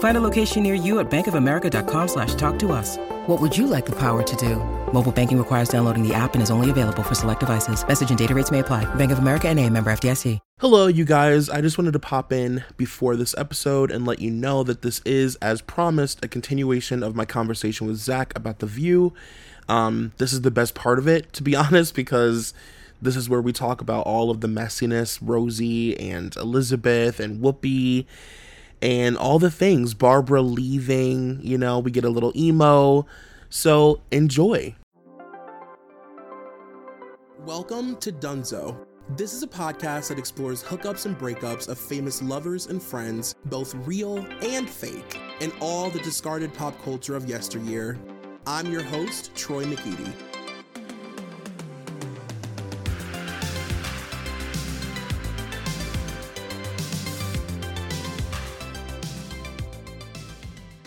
Find a location near you at bankofamerica.com slash talk to us. What would you like the power to do? Mobile banking requires downloading the app and is only available for select devices. Message and data rates may apply. Bank of America and a member FDIC. Hello, you guys. I just wanted to pop in before this episode and let you know that this is, as promised, a continuation of my conversation with Zach about The View. Um, this is the best part of it, to be honest, because this is where we talk about all of the messiness, Rosie and Elizabeth and Whoopi and all the things. Barbara leaving, you know, we get a little emo. So enjoy. Welcome to Dunzo. This is a podcast that explores hookups and breakups of famous lovers and friends, both real and fake, and all the discarded pop culture of yesteryear. I'm your host, Troy McEady.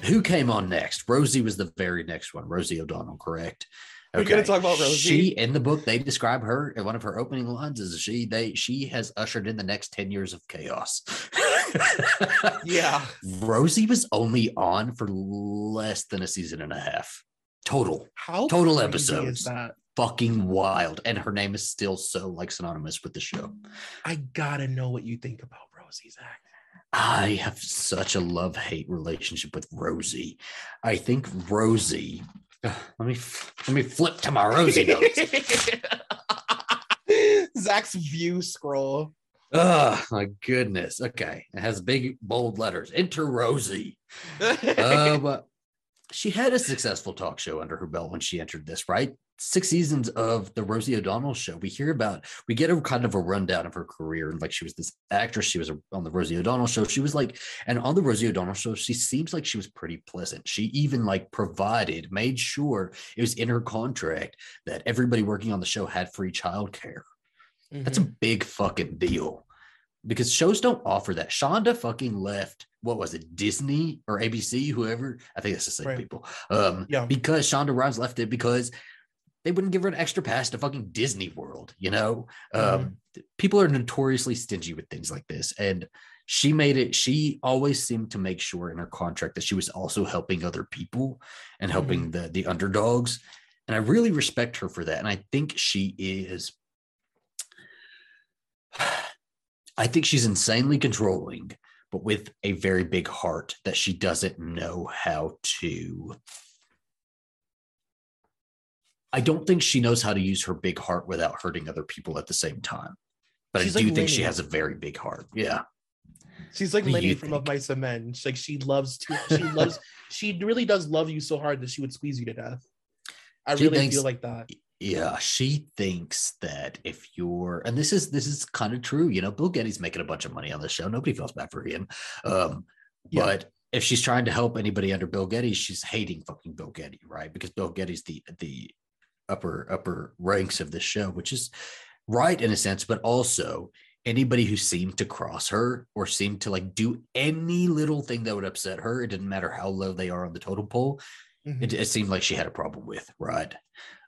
Who came on next? Rosie was the very next one. Rosie O'Donnell, correct? We're gonna talk about Rosie. She in the book they describe her in one of her opening lines is she they she has ushered in the next 10 years of chaos. Yeah. Rosie was only on for less than a season and a half. Total. How Total episodes. Fucking wild. And her name is still so like synonymous with the show. I gotta know what you think about Rosie, Zach. I have such a love hate relationship with Rosie. I think Rosie. Let me let me flip to my Rosie notes. Zach's view scroll. Oh my goodness. Okay, it has big bold letters. Enter Rosie. Um, she had a successful talk show under her belt when she entered this, right? Six seasons of the Rosie O'Donnell show. We hear about, we get a kind of a rundown of her career. And like she was this actress, she was on the Rosie O'Donnell show. She was like, and on the Rosie O'Donnell show, she seems like she was pretty pleasant. She even like provided, made sure it was in her contract that everybody working on the show had free childcare. That's a Mm-hmm. big fucking deal because shows don't offer that. Shonda fucking left. What was it, Disney or ABC, whoever? I think that's the same Right. people. Um, Yeah. because Shonda Rhimes left it because they wouldn't give her an extra pass to fucking Disney World. You know, um, people are notoriously stingy with things like this, and she made it. She always seemed to make sure in her contract that she was also helping other people and helping the the underdogs. And I really respect her for that. And I think she is I think she's insanely controlling, but with a very big heart that she doesn't know how to. I don't think she knows how to use her big heart without hurting other people at the same time. But She's I do like think she has a very big heart. Yeah. She's like What Lennie you from Of think? Mice and Men. She's like she loves to. She loves. she really does love you so hard that she would squeeze you to death. I She really thinks- feel like that. Yeah, she thinks that if you're, and this is this is kind of true. You know, Bill Geddie's making a bunch of money on this show. Nobody feels bad for him. Um, Yeah. but if she's trying to help anybody under Bill Geddie, she's hating fucking Bill Geddie, right? Because Bill Geddie's the the upper upper ranks of this show, which is right in a sense, but also anybody who seemed to cross her or seemed to like do any little thing that would upset her, it didn't matter how low they are on the totem pole, Mhm. it, it seemed like she had a problem with, right?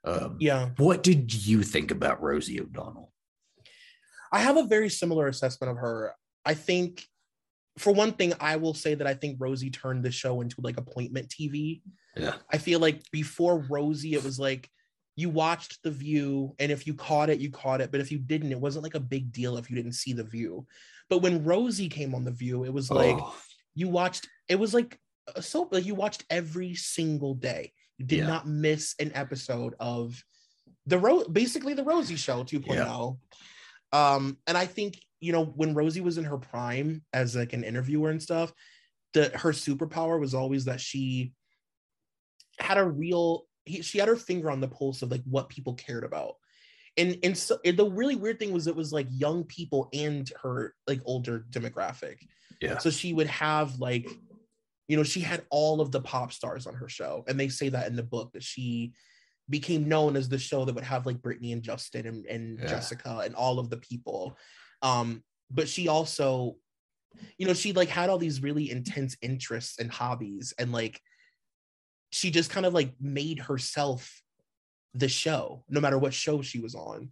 Um, Yeah, what did you think about Rosie O'Donnell? I have a very similar assessment of her. I think, for one thing, I will say that I think Rosie turned the show into like appointment TV. Yeah. I feel like before Rosie, it was like you watched The View, and if you caught it, you caught it. But if you didn't, it wasn't like a big deal if you didn't see The View. But when Rosie came on The View, it was like Oh, you watched. It was like a soap. Like you watched every single day. You did Yeah. not miss an episode of the Ro- basically the Rosie Show 2.0. Um, and I think you know when Rosie was in her prime as like an interviewer and stuff, that her superpower was always that she had a real he, she had her finger on the pulse of like what people cared about and and so and the really weird thing was it was like young people and her like older demographic Yeah. so she would have like you know she had all of the pop stars on her show and they say that in the book that she became known as the show that would have like Britney and Justin and, and Yeah. Jessica and all of the people um but she also you know she like had all these really intense interests and hobbies and like she just kind of like made herself the show no matter what show she was on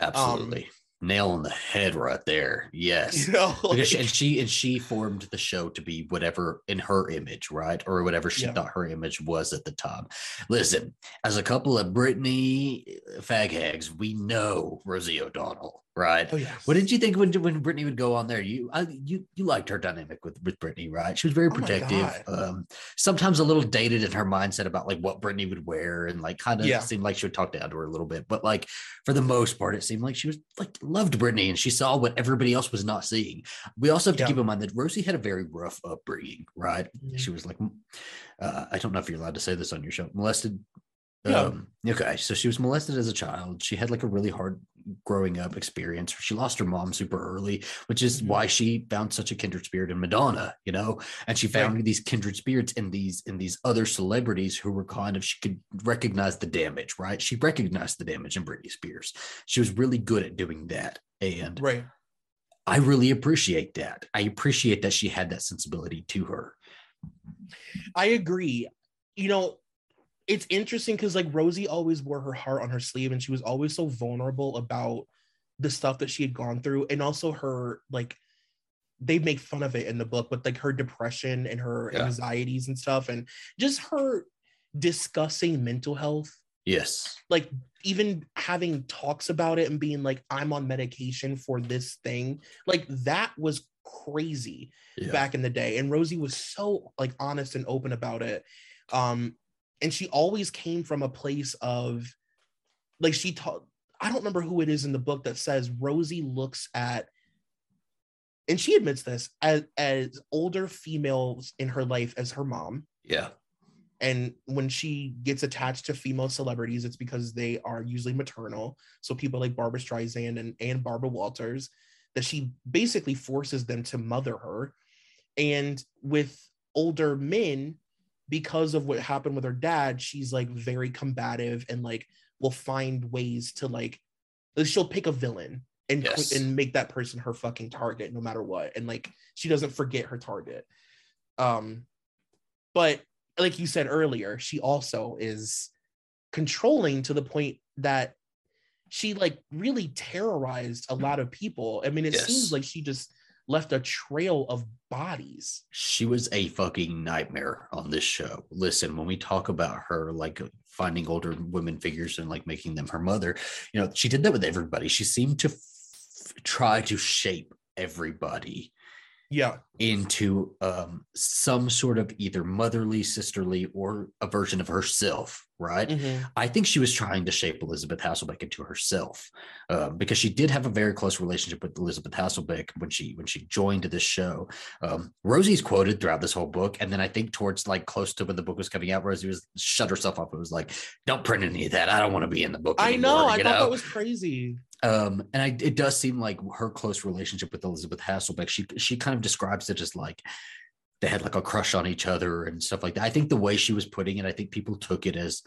Absolutely. Um, Nail on the head right there. Yes. you know because she, and she and she formed the show to be whatever in her image, right, or whatever she Yeah. thought her image was at the time. Listen, as a couple of Britney fag hags, we know Rosie O'Donnell, right? oh yes What did you think when when Britney would go on there? You I, you you liked her dynamic with with Britney, right? She was very Oh protective. Um, sometimes a little dated in her mindset about like what Britney would wear, and like kind of Yeah. seemed like she would talk down to her a little bit. But like for the most part, it seemed like she was like loved Britney, and she saw what everybody else was not seeing. We also have to Yeah. keep in mind that Rosie had a very rough upbringing, right? Mhm. She was like, uh, I don't know if you're allowed to say this on your show, molested. Yeah. Um, okay, so she was molested as a child. She had like a really hard growing up experience. She lost her mom super early, which is Mhm. why she found such a kindred spirit in Madonna, you know, and she found these kindred spirits in these in these other celebrities who were kind of she could recognize the damage, right? She recognized the damage in Britney Spears. She was really good at doing that, and right I really appreciate that. I appreciate that she had that sensibility to her. I agree. You know, it's interesting because like Rosie always wore her heart on her sleeve and she was always so vulnerable about the stuff that she had gone through and also her like they make fun of it in the book, but like her depression and her Yeah. anxieties and stuff and just her discussing mental health Yes. like even having talks about it and being like i'm on medication for this thing like that was crazy Yeah. back in the day and rosie was so like honest and open about it um and she always came from a place of like she taught i don't remember who it is in the book that says rosie looks at and she admits this as as older females in her life as her mom Yeah. and when she gets attached to female celebrities, it's because they are usually maternal. So people like Barbra Streisand and, and Barbara Walters, that she basically forces them to mother her. And with older men, because of what happened with her dad, she's like very combative and like will find ways to like she'll pick a villain and Yes. and make that person her fucking target no matter what. And like she doesn't forget her target. Um but like you said earlier, she also is controlling to the point that she like really terrorized a lot of people. I mean, it Yes. seems like she just left a trail of bodies. She was a fucking nightmare on this show. Listen, when we talk about her, like finding older women figures and like making them her mother, you know, she did that with everybody. She seemed to f- try to shape everybody Yeah. into um, some sort of either motherly, sisterly, or a version of herself, right? Mhm. I think she was trying to shape Elizabeth Hasselbeck into herself, um, because she did have a very close relationship with Elizabeth Hasselbeck when she when she joined this show. Um, Rosie's quoted throughout this whole book, and then I think towards like close to when the book was coming out, Rosie was shut herself off. It was like, "Don't print any of that. I don't want to be in the book." I know. I you thought that was crazy. um and I, it does seem like her close relationship with elizabeth hasselbeck she she kind of describes it as like they had like a crush on each other and stuff like that. I think the way she was putting it i think people took it as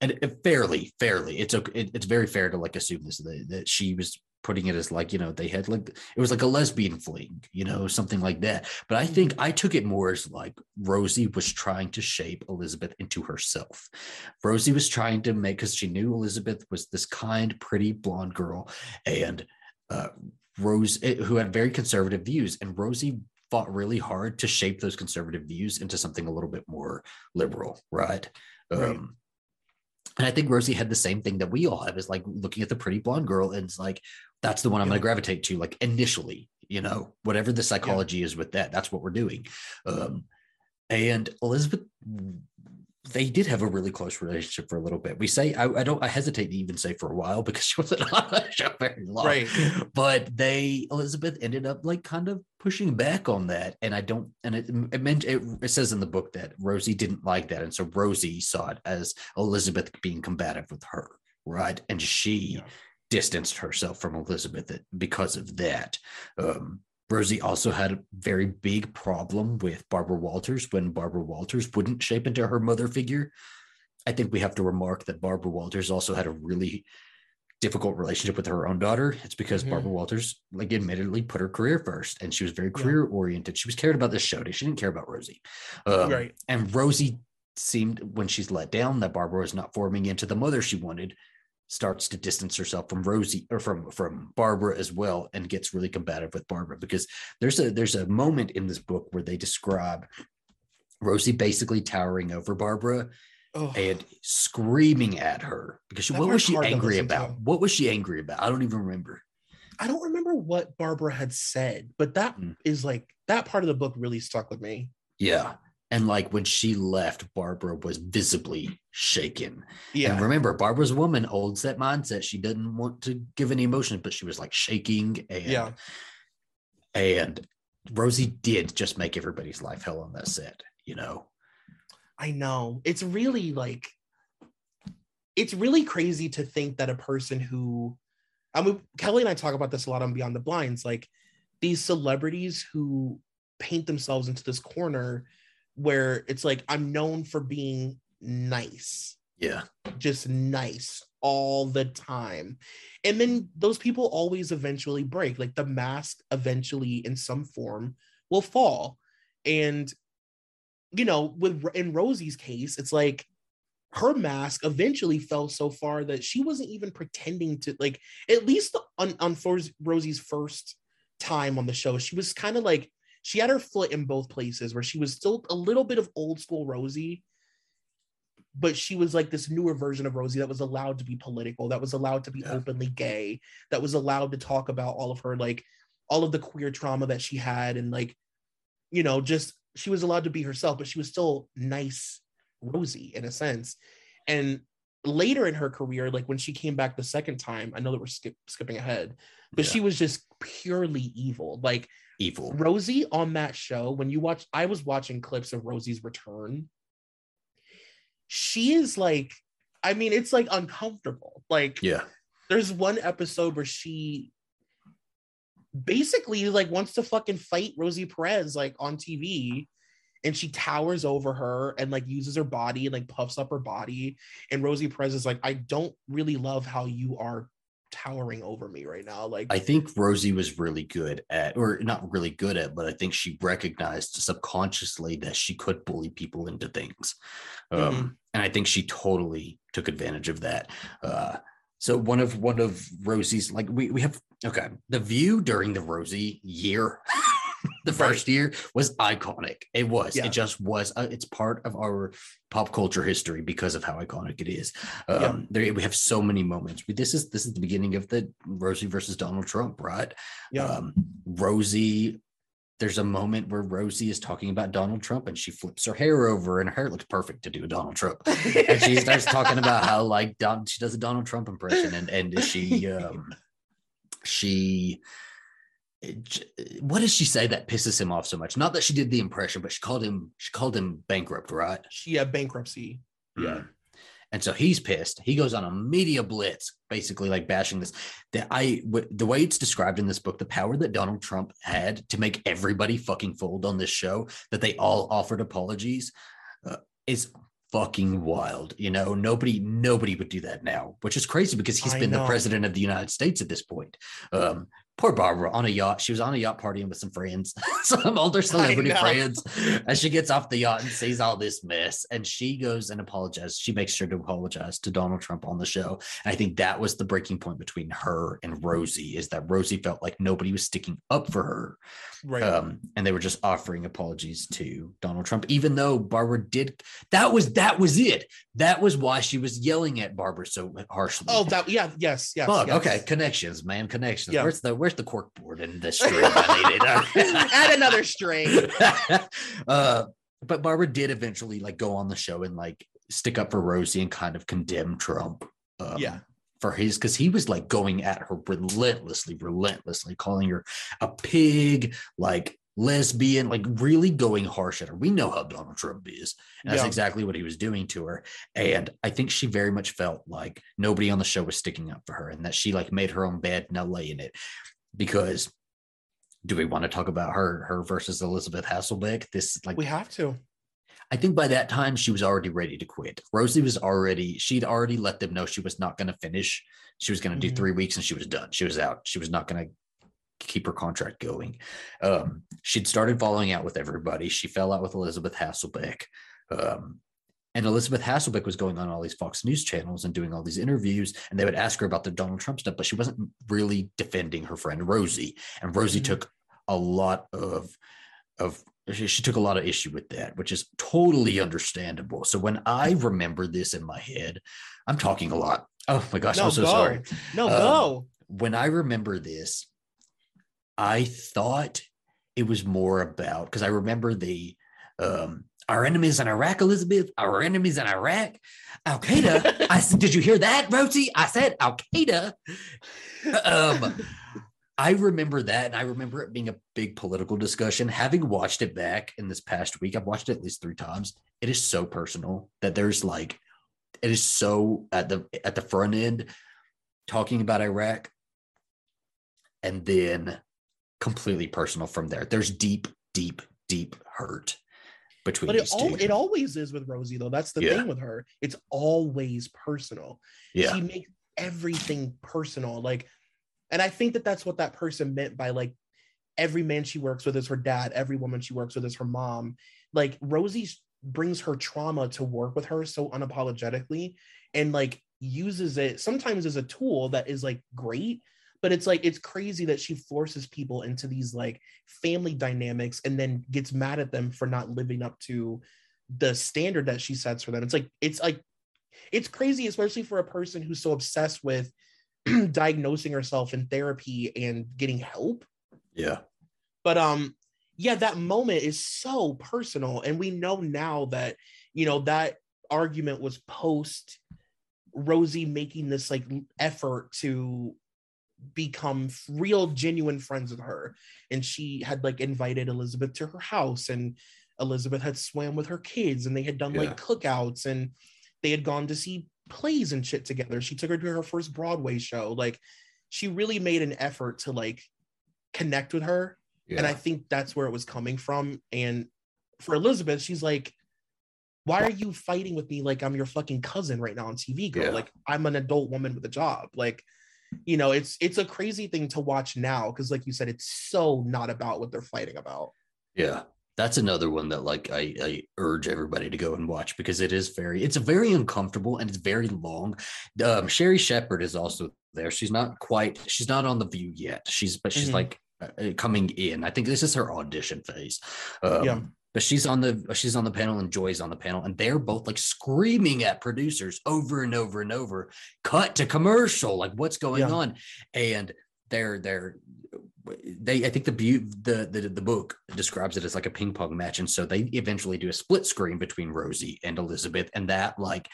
and fairly fairly it's okay it, it's very fair to like assume this that, that she was putting it as like you know they had like it was like a lesbian fling you know something like that. But i think i took it more as like rosie was trying to shape elizabeth into herself. Rosie was trying to make because she knew elizabeth was this kind pretty blonde girl and uh, Rose, eh, who had very conservative views, and Rosie fought really hard to shape those conservative views into something a little bit more liberal, right? Right. Um, and I think Rosie had the same thing that we all have is like looking at the pretty blonde girl, and it's like that's the one I'm going to gravitate to, like initially, you know, whatever the psychology is with that, that's what we're doing. Um, and Elizabeth they did have a really close relationship for a little bit. We say I, I, don't I hesitate to even say for a while because she wasn't on the show very long. Right. But they Elizabeth ended up like kind of pushing back on that. And I don't and it it meant it, it says in the book that Rosie didn't like that. And so Rosie saw it as Elizabeth being combative with her. Right. And she yeah. distanced herself from Elizabeth because of that. Um, Rosie also had a very big problem with Barbara Walters when Barbara Walters wouldn't shape into her mother figure. I think we have to remark that Barbara Walters also had a really difficult relationship with her own daughter. It's because mm-hmm. Barbara Walters, like, admittedly put her career first, and she was very career oriented. She was cared about this show. Day. She didn't care about Rosie. Um, right. And Rosie seemed, when she's let down, that Barbara was not forming into the mother she wanted starts to distance herself from Rosie or from from Barbara as well and gets really combative with Barbara because there's a there's a moment in this book where they describe Rosie basically towering over Barbara oh. and screaming at her because she, what was she angry about? What was she angry about? I don't even remember. I don't remember what Barbara had said, but that mm. is like that part of the book really stuck with me. Yeah. And like when she left, Barbara was visibly shaken. Yeah. And remember, Barbara's a woman, old set mindset. She didn't want to give any emotion, but she was like shaking. And yeah. And Rosie did just make everybody's life hell on that set, you know. I know. It's really like it's really crazy to think that a person who I mean Kelly and I talk about this a lot on Beyond the Blinds, like these celebrities who paint themselves into this corner where it's like I'm known for being nice. Yeah. Just nice all the time. And then those people always eventually break. Like the mask eventually in some form will fall. And you know, with in Rosie's case, it's like her mask eventually fell so far that she wasn't even pretending to like at least on, on Rosie's first time on the show, she was kind of like she had her foot in both places where she was still a little bit of old school Rosie, but she was like this newer version of Rosie that was allowed to be political, that was allowed to be yeah. openly gay, that was allowed to talk about all of her like all of the queer trauma that she had and like you know just she was allowed to be herself, but she was still nice Rosie in a sense. And later in her career, like when she came back the second time, I know that we're skip, skipping ahead, but yeah. she was just purely evil. Like evil. Rosie on that show, when you watch, I was watching clips of Rosie's return. She is like, I mean, it's like uncomfortable. Like, yeah, there's one episode where she basically like wants to fucking fight Rosie Perez like on TV and she towers over her and like uses her body and like puffs up her body and Rosie Perez is like I don't really love how you are towering over me right now. Like I think Rosie was really good at, or not really good at, but I think she recognized subconsciously that she could bully people into things. Um, mm-hmm. and I think she totally took advantage of that. Uh, so one of one of Rosie's like we we have okay the view during the Rosie year the first right. year was iconic. It was. Yeah. It just was. Uh, it's part of our pop culture history because of how iconic it is. Um, yeah. there, we have so many moments. This is this is the beginning of the Rosie versus Donald Trump, right? Yeah. Um, Rosie. There's a moment where Rosie is talking about Donald Trump and she flips her hair over and her hair looks perfect to do a Donald Trump. and she starts talking about how like Don, she does a Donald Trump impression and and she um she what does she say that pisses him off so much? Not that she did the impression, but she called him she called him bankrupt, right? She Yeah, bankruptcy. Hmm. Yeah. And so he's pissed. He goes on a media blitz, basically like bashing this. That I the way it's described in this book, the power that Donald Trump had to make everybody fucking fold on this show, that they all offered apologies, uh, is fucking wild. You know, nobody nobody would do that now, which is crazy because he's I been know. the president of the United States at this point. Um, poor Barbara on a yacht. She was on a yacht partying with some friends, some older celebrity friends. And she gets off the yacht and sees all this mess. And she goes and apologizes. She makes sure to apologize to Donald Trump on the show. And I think that was the breaking point between her and Rosie is that Rosie felt like nobody was sticking up for her. Right. Um, and they were just offering apologies to Donald Trump, even though Barbara did that was that was it. That was why she was yelling at Barbara so harshly. Oh, that yeah, yes, yes. Fuck, yes. okay. Connections, man. Connections. Yeah. Where's the where's the cork board and the string? I Add another string. uh but Barbara did eventually like go on the show and like stick up for Rosie and kind of condemn Trump. Um, Yeah. For his, because he was like going at her relentlessly, relentlessly, calling her a pig, like lesbian, like really going harsh at her. We know how Donald Trump is. That's exactly what he was doing to her. And I think she very much felt like nobody on the show was sticking up for her and that she like made her own bed, now lay in it. Because do we want to talk about her her versus Elizabeth Hasselbeck? This like We have to. I think by that time she was already ready to quit. Rosie was already, she'd already let them know she was not going to finish. She was going to do Mhm. three weeks and she was done. She was out. She was not going to keep her contract going. Um, she'd started falling out with everybody. She fell out with Elizabeth Hasselbeck. Um, and Elizabeth Hasselbeck was going on all these Fox News channels and doing all these interviews, and they would ask her about the Donald Trump stuff, but she wasn't really defending her friend Rosie. And Rosie Mhm. took a lot of of she, she took a lot of issue with that, which is totally understandable. So when I remember this in my head, I'm talking a lot. Oh my gosh, No, I'm so go. sorry. No, Um, go. When I remember this, I thought it was more about because I remember the um our enemies in Iraq, Elizabeth, our enemies in Iraq, Al Qaeda. I said, did you hear that, Rosie? I said Al Qaeda. um, I remember that, and I remember it being a big political discussion. Having watched it back in this past week, I've watched it at least three times. It is so personal that there's like, it is so at the at the front end talking about Iraq, and then completely personal from there. There's deep, deep, deep hurt between But it two. it always is with Rosie though. That's the Yeah. thing with her. It's always personal. yeah, She makes everything personal. Like, and I think that that's what that person meant by like every man she works with is her dad. Every woman she works with is her mom. Like Rosie brings her trauma to work with her so unapologetically, and like uses it sometimes as a tool that is like great. But it's like it's crazy that she forces people into these like family dynamics and then gets mad at them for not living up to the standard that she sets for them. It's like it's like it's crazy, especially for a person who's so obsessed with diagnosing herself in therapy and getting help. yeah, But um, yeah, that moment is so personal, and we know now that you know that argument was post Rosie making this like effort to become real genuine friends with her. And she had like invited elizabeth to her house and elizabeth had swam with her kids and they had done Yeah. like cookouts and they had gone to see plays and shit together. She took her to her first broadway show. Like she really made an effort to like connect with her. Yeah. and i think that's where it was coming from. And for elizabeth she's like why are you fighting with me like i'm your fucking cousin right now on tv girl? Yeah. like i'm an adult woman with a job. Like you know it's it's a crazy thing to watch now because like you said it's so not about what they're fighting about Yeah. That's another one that like I, I urge everybody to go and watch because it is very it's very uncomfortable and it's very long. Um Sherri Shepherd is also there. She's not quite she's not on the view yet. She's but she's Mhm. like uh, uh, coming in. I think this is her audition phase. Um, Yeah. But she's on the she's on the panel and Joy's on the panel and they're both like screaming at producers over and over and over. Cut to commercial. Like what's going Yeah. on? And they're they're they I think the bu- the the the book describes it as like a ping pong match, and so they eventually do a split screen between Rosie and Elizabeth, and that like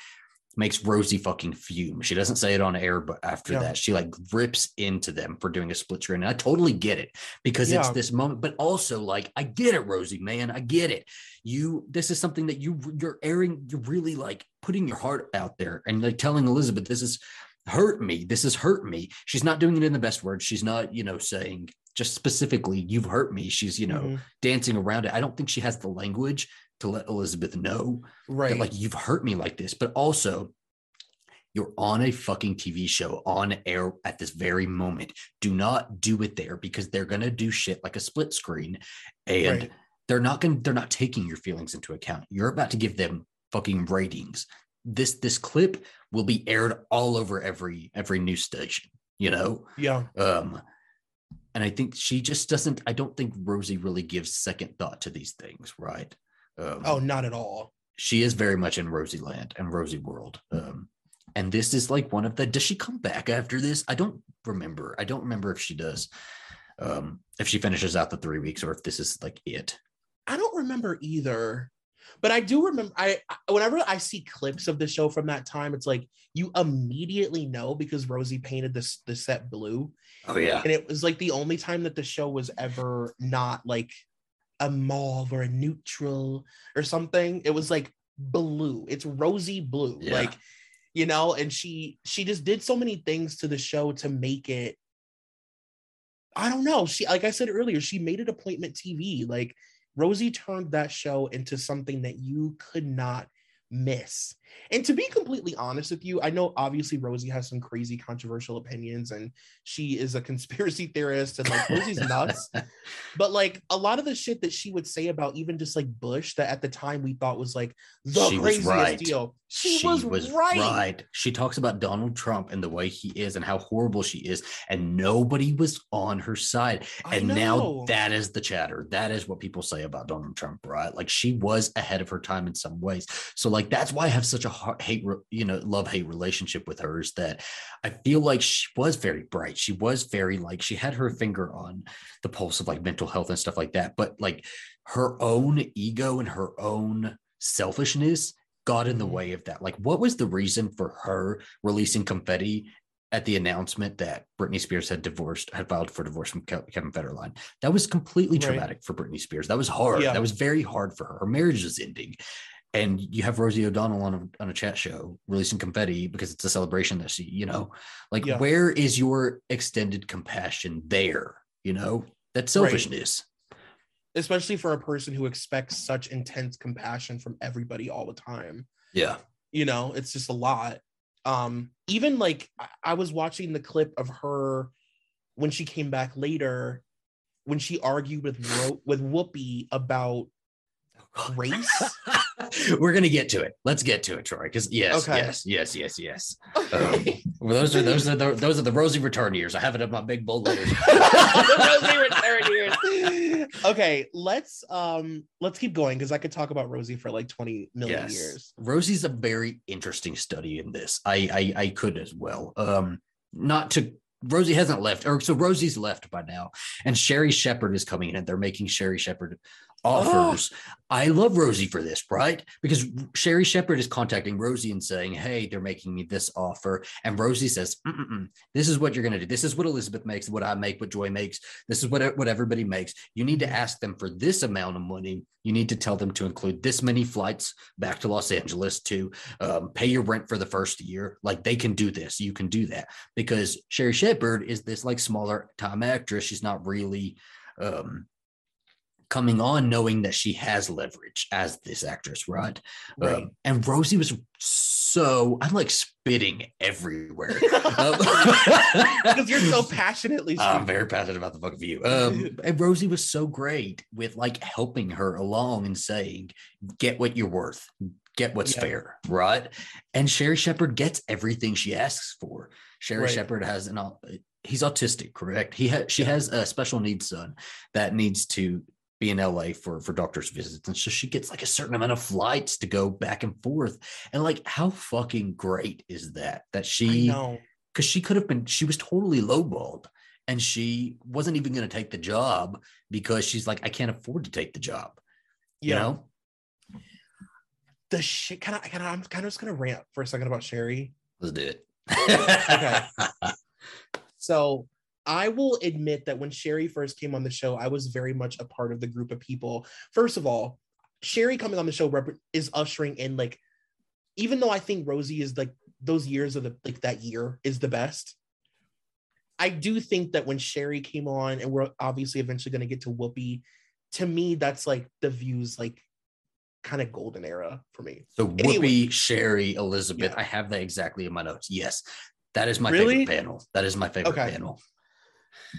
makes Rosie fucking fume. She doesn't say it on air, but after Yeah. that, she like rips into them for doing a split screen. And I totally get it because it's this moment, but also like I get it, Rosie, man, I get it. You this is something that you you're airing, you're really like putting your heart out there and like telling Elizabeth, this is hurt me. This has hurt me. She's not doing it in the best words. She's not, you know, saying just specifically, you've hurt me. She's, you know, Mhm. dancing around it. I don't think she has the language to let Elizabeth know right that, like, you've hurt me like this. But also, you're on a fucking TV show on air at this very moment. Do not do it there because they're gonna do shit like a split screen, and Right. they're not gonna they're not taking your feelings into account. You're about to give them fucking ratings. This this clip will be aired all over every every news station. You know, yeah um, and I think she just doesn't. I don't think Rosie really gives second thought to these things, right? Um, oh not at all she is very much in Rosie Land and Rosie World. Um, and this is like one of the. Does she come back after this? I don't remember. I don't remember if she does. Um, if she finishes out the three weeks or if this is like it. i don't remember either But I do remember I I- whenever I see clips of the show from that time, it's like you immediately know because Rosie painted this the set blue. Oh yeah. And it was like the only time that the show was ever not like a mauve or a neutral or something. It was like blue. It's rosy blue. Yeah. Like, you know, and she she just did so many things to the show to make it. I don't know. She like I said earlier, she made it appointment TV. Like Rosie turned that show into something that you could not miss. And to be completely honest with you, I know obviously Rosie has some crazy controversial opinions and she is a conspiracy theorist and like Rosie's nuts. But like a lot of the shit that she would say about even just like Bush that at the time we thought was like the craziest deal. She was craziest right. deal. She, was, right. She talks about Donald Trump and the way he is and how horrible she is, and nobody was on her side. I And now that is the chatter. That is what people say about Donald Trump, right? Like she was ahead of her time in some ways. So like that's why I have such a heart, hate, you know, love hate relationship with her. Is that I feel like she was very bright. She was very like she had her finger on the pulse of like mental health and stuff like that. But like her own ego and her own selfishness got in the Mhm. way of that. Like, what was the reason for her releasing confetti at the announcement that Britney Spears had divorced, had filed for divorce from Kevin Federline? That was completely Right. traumatic for Britney Spears. That was hard. Yeah. That was very hard for her. Her marriage was ending. And you have Rosie O'Donnell on a, on a chat show releasing confetti because it's a celebration that she, you know, like Yeah. where is your extended compassion there? You know, that selfishness. Especially for a person who expects such intense compassion from everybody all the time. Yeah. you know it's just a lot um even like I- was watching the clip of her when she came back later when she argued with with whoopi about race We're gonna get to it. Let's get to it, Troy. Because yes, Okay. yes, yes, yes, yes. Um, well, those are those are the those are the rosy return years. I have it in my big bold letters. Rosie return years. okay let's um let's keep going because i could talk about rosie for like 20 million yes, years Rosie's a very interesting study in this. I I, I could as well. Um, not to Rosie hasn't left, or so Rosie's left by now, and Sherri Shepherd is coming in, and they're making Sherri Shepherd offers. I love Rosie for this, right? Because Sherri Shepherd is contacting Rosie and saying, "Hey, they're making me this offer," and Rosie says. "This is what you're going to do. This is what Elizabeth makes, what I make, what Joy makes. This is what what everybody makes. You need to ask them for this amount of money. You need to tell them to include this many flights back to Los Angeles to um, pay your rent for the first year. Like they can do this. You can do that because Sherri Shepherd is this like smaller time actress. She's not really." Um, coming on knowing that she has leverage as this actress, right? Right. Um, and Rosie was so I'm like spitting everywhere. Um, because you're so passionately I'm very passionate about the fuck of you. Um, and Rosie was so great with like helping her along and saying, "Get what you're worth, get what's Yeah. fair," right? And Sherri Shepherd gets everything she asks for. Sherri Right. Shepherd has an he's autistic, correct? He has she Yeah. has a special needs son that needs to be in LA for for doctor's visits, and so she gets like a certain amount of flights to go back and forth. And like, how fucking great is that? That she because she could have been she was totally lowballed and she wasn't even going to take the job because she's like i can't afford to take the job you know The shit. Can I? Can I? I'm kind of just gonna rant for a second about Sherri. let's do it Okay. So I will admit that when Sherri first came on the show, I was very much a part of the group of people. First of all, Sherri coming on the show rep- is ushering in like, even though I think Rosie is like those years of the like that year is the best. I do think that when Sherri came on, and we're obviously eventually going to get to Whoopi, to me that's like the views like kind of golden era for me. so Anyway. whoopi sherri elizabeth Yeah. i have that exactly in my notes yes that is my Really? favorite panel that is my favorite Okay. panel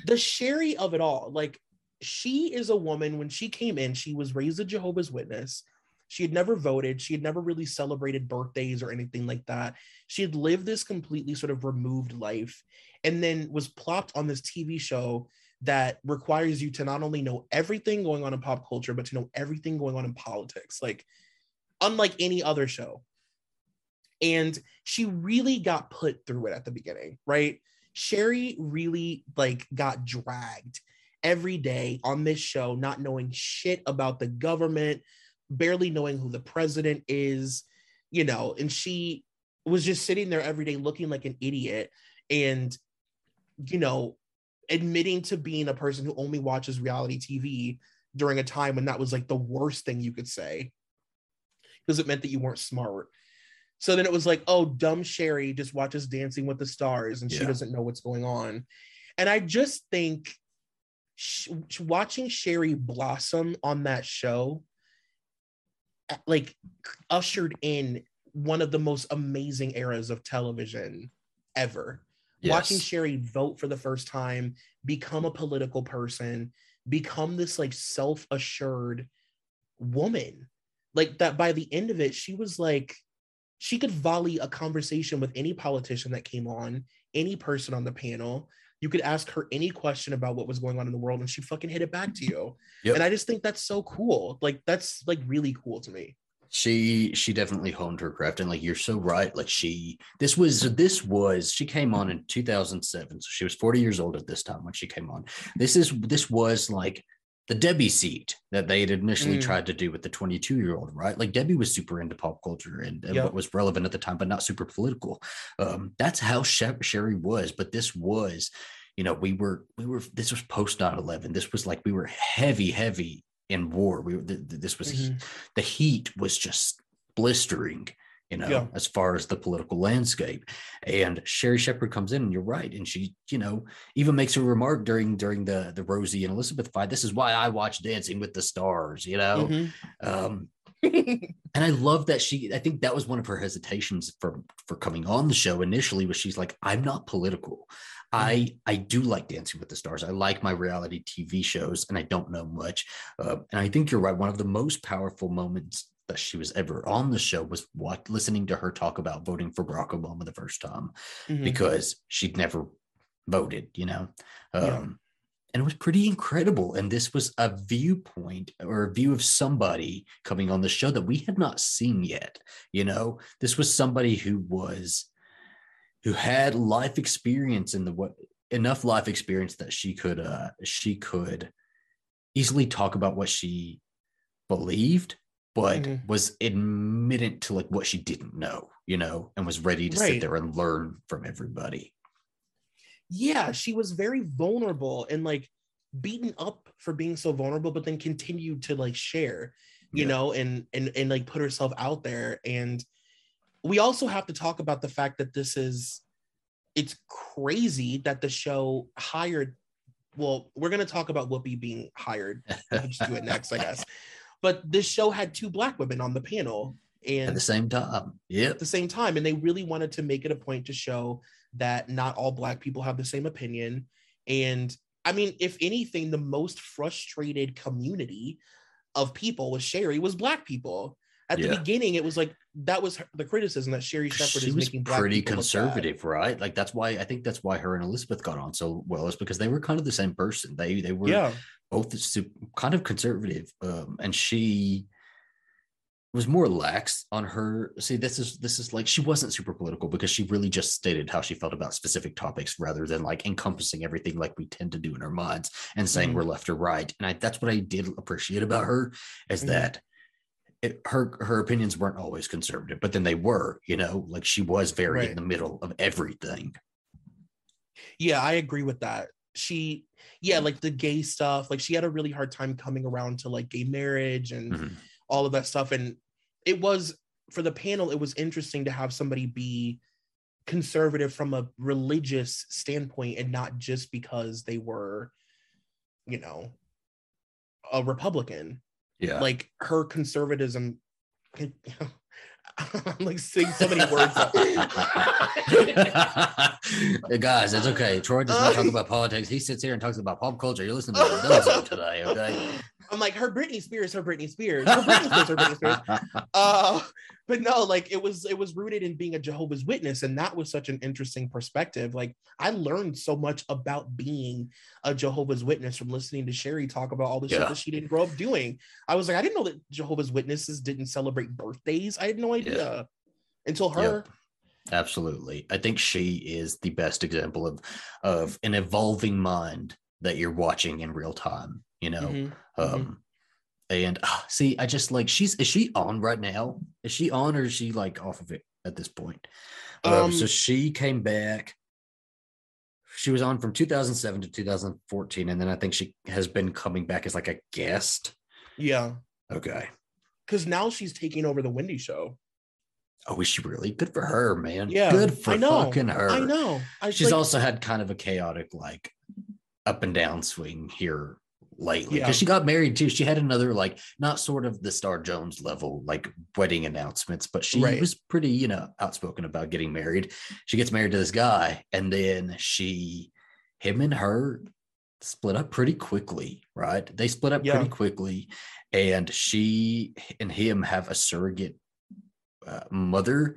the Sherri of it all, like she is a woman. When she came in, she was raised a Jehovah's Witness. She had never voted. She had never really celebrated birthdays or anything like that. She had lived this completely sort of removed life and then was plopped on this TV show that requires you to not only know everything going on in pop culture, but to know everything going on in politics, like unlike any other show. And she really got put through it at the beginning, right? Sherri really like got dragged every day on this show, not knowing shit about the government, barely knowing who the president is, you know, and she was just sitting there every day looking like an idiot and, you know, admitting to being a person who only watches reality TV during a time when that was like the worst thing you could say because it meant that you weren't smart. So then it was like, oh, dumb Sherri just watches Dancing with the Stars and she doesn't know what's going on. And I just think sh- watching Sherri blossom on that show, like ushered in one of the most amazing eras of television ever. Watching Sherri vote for the first time, become a political person, become this like self assured woman. Like that by the end of it, she was like, she could volley a conversation with any politician that came on, any person on the panel. You could ask her any question about what was going on in the world, and she fucking hit it back to you. Yep. And I just think that's so cool. Like, that's like really cool to me. she she definitely honed her craft and like you're so right like she this was this was she came on in 2007 so she was 40 years old at this time when she came on this is this was like the debbie seat that they had initially Mm. tried to do with the 22 year old right like debbie was super into pop culture and, and Yep. what was relevant at the time but not super political um that's how She- sherri was but this was you know we were we were this was post 9-11 this was like we were heavy heavy in war we were th- th- this was Mhm. the heat was just blistering you know Yeah. as far as the political landscape. And sherri shepherd comes in and you're right and she you know even makes a remark during during the the rosie and elizabeth fight this is why i watch dancing with the stars you know? Mhm. um and i love that she i think that was one of her hesitations for for coming on the show initially was she's like i'm not political. I i do like dancing with the stars. I like my reality tv shows and i don't know much. Uh, and i think you're right one of the most powerful moments that she was ever on the show was what listening to her talk about voting for barack obama the first time Mhm. because she'd never voted, you know. Um, Yeah. And it was pretty incredible. And this was a viewpoint or a view of somebody coming on the show that we had not seen yet. You know, this was somebody who was, who had life experience in the what enough life experience that she could, uh, she could easily talk about what she believed, but Mhm. was admitted to like what she didn't know, you know, and was ready to sit there and learn from everybody. yeah, she was very vulnerable and like beaten up for being so vulnerable, but then continued to like share, you Yeah. know, and and and like put herself out there. And we also have to talk about the fact that this is it's crazy that the show hired. Well, we're gonna talk about Whoopi being hired. Just do it next, I guess. But this show had two black women on the panel, and at the same time. Yeah. at the same time and they really wanted to make it a point to show that not all black people have the same opinion and i mean if anything the most frustrated community of people with sherri was black people at the beginning it was like that was her, the criticism that sherri shepherd She is was making black pretty people look bad. conservative, right? Like that's why I think that's why her and Elizabeth got on so well, is because they were kind of the same person. They they were yeah both kind of conservative, um, and she was more lax on her. See, this is this is like she wasn't super political because she really just stated how she felt about specific topics rather than like encompassing everything like we tend to do in our minds and saying Mhm. we're left or right. And I, that's what I did appreciate about her is Mhm. that. It, her her opinions weren't always conservative, but then they were, you know, like she was very Right. in the middle of everything. yeah i agree with that she yeah like the gay stuff like she had a really hard time coming around to like gay marriage and Mhm. all of that stuff and it was for the panel it was interesting to have somebody be conservative from a religious standpoint and not just because they were you know a republican Yeah, like her conservatism I'm like saying so many words Hey, guys, it's okay. Troy does not talk about politics. He sits here and talks about pop culture. You're listening to Mendoza today, okay? I'm like her Britney Spears, her Britney Spears, her Britney Spears, her Britney Spears. uh but no like it was it was rooted in being a jehovah's witness and that was such an interesting perspective. Like i learned so much about being a jehovah's witness from listening to sherri talk about all the shit that she didn't grow up doing. I was like i didn't know that jehovah's witnesses didn't celebrate birthdays. I had no idea until her. Yep. Absolutely. I think she is the best example of of an evolving mind that you're watching in real time, you know. Mhm, Um and uh, see, I just like she's is she on right now? Is she on or is she like off of it at this point? Um, Um, so she came back. She was on from 2007 to 2014, and then I think she has been coming back as like a guest. Yeah. Okay. Because now she's taking over the Wendy show. Oh, is she really good for her, man? Yeah. good for I know. fucking her. I know. I She's like, also had kind of a chaotic, like up and down swing here lately because Yeah. she got married too. She had another, like, not sort of the Star Jones level, like wedding announcements, but she Right. was pretty, you know, outspoken about getting married. She gets married to this guy, and then she, him and her split up pretty quickly, right? They split up Yeah. pretty quickly, and she and him have a surrogate uh, mother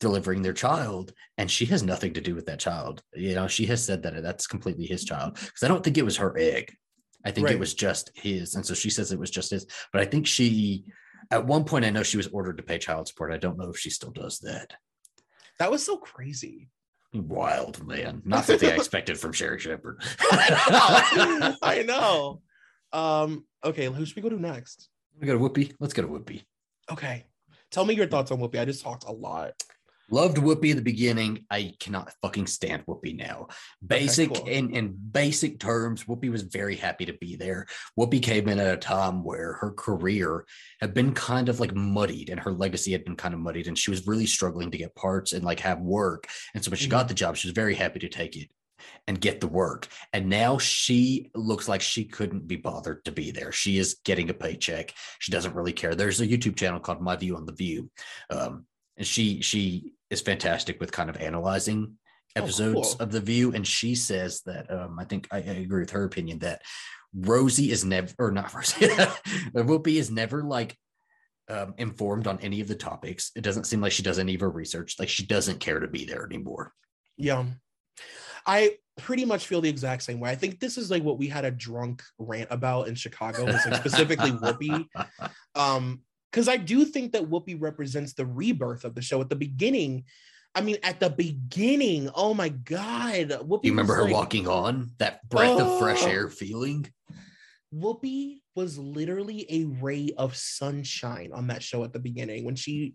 delivering their child and she has nothing to do with that child you know she has said that that's completely his child because i don't think it was her egg i think it was just his and so she says it was just his but i think she at one point i know she was ordered to pay child support i don't know if she still does that that was so crazy. wild man not something i expected from sherri shepherd I know. Um, okay, who should we go to next? we go to whoopi let's go to whoopi Okay. Tell me your thoughts on Whoopi. I just talked a lot. Loved Whoopi at the beginning. I cannot fucking stand Whoopi now. Basic cool. in in basic terms, Whoopi was very happy to be there. Whoopi came in at a time where her career had been kind of like muddied and her legacy had been kind of muddied, and she was really struggling to get parts and like have work. And so when she Mhm. got the job, she was very happy to take it and get the work. And now she looks like she couldn't be bothered to be there. She is getting a paycheck. She doesn't really care. There's a YouTube channel called My View on the View. Um, and she she is fantastic with kind of analyzing Oh, episodes cool. of the view and she says that um i think I, I agree with her opinion that rosie is never or not rosie whoopi is never like um informed on any of the topics it doesn't seem like she does any of her research like she doesn't care to be there anymore Yeah. I pretty much feel the exact same way. I think this is like what we had a drunk rant about in Chicago, was like specifically Whoopi. Um, because I do think that Whoopi represents the rebirth of the show at the beginning. I mean, at the beginning, oh my god, Whoopi. you remember her like- walking on that breath of fresh Oh. air feeling Whoopi was literally a ray of sunshine on that show at the beginning when she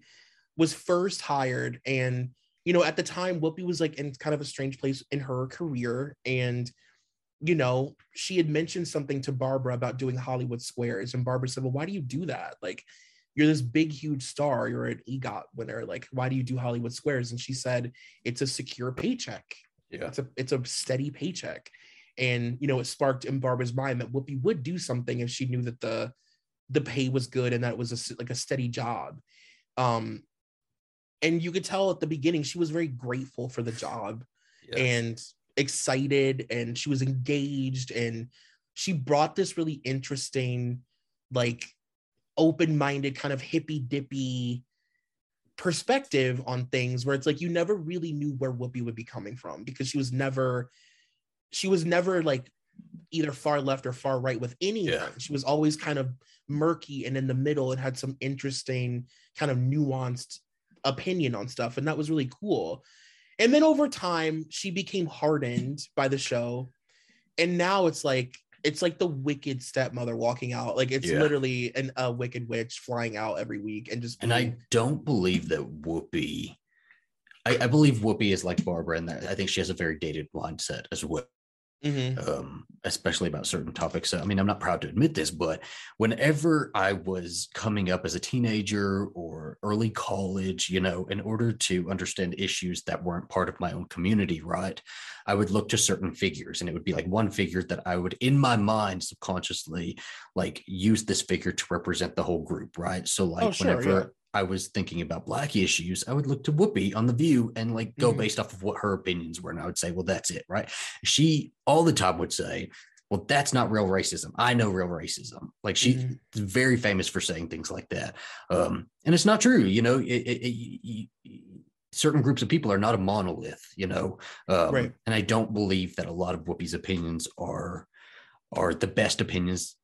was first hired. And, you know, at the time, Whoopi was like in kind of a strange place in her career. And, you know, she had mentioned something to Barbara about doing Hollywood Squares. And Barbara said, Well, why do you do that? Like, you're this big, huge star. You're an EGOT winner. Like, why do you do Hollywood Squares? And she said, It's a secure paycheck yeah it's a it's a steady paycheck and you know it sparked in barbara's mind that whoopi would do something if she knew that the the pay was good and that it was a, like a steady job um and you could tell at the beginning she was very grateful for the job and excited and she was engaged and she brought this really interesting like open-minded kind of hippy dippy perspective on things where it's like you never really knew where Whoopi would be coming from because she was never she was never like either far left or far right with anything. Yeah. She was always kind of murky and in the middle and had some interesting kind of nuanced opinion on stuff and that was really cool. And then over time she became hardened by the show and now it's like it's like the wicked stepmother walking out like it's Yeah. literally an, a wicked witch flying out every week and just And I don't believe that Whoopi, I, I believe Whoopi is like Barbara, and I think she has a very dated mindset as well, Mhm. um, especially about certain topics. So, I mean, I'm not proud to admit this, but whenever I was coming up as a teenager or early college, you know, in order to understand issues that weren't part of my own community, right, I would look to certain figures, and it would be like one figure that I would, in my mind, subconsciously, like use this figure to represent the whole group, right? So, like, Oh, sure, whenever yeah. I was thinking about black issues, I would look to Whoopi on the View and like go Mhm. based off of what her opinions were, and I would say, well, that's it, right? She all the time would say, well, that's not real racism. I know real racism. Like she's Mhm. very famous for saying things like that, um, and it's not true. You know, it, it, it- certain groups of people are not a monolith. You know, um, Right. and I don't believe that a lot of Whoopi's opinions are are the best opinions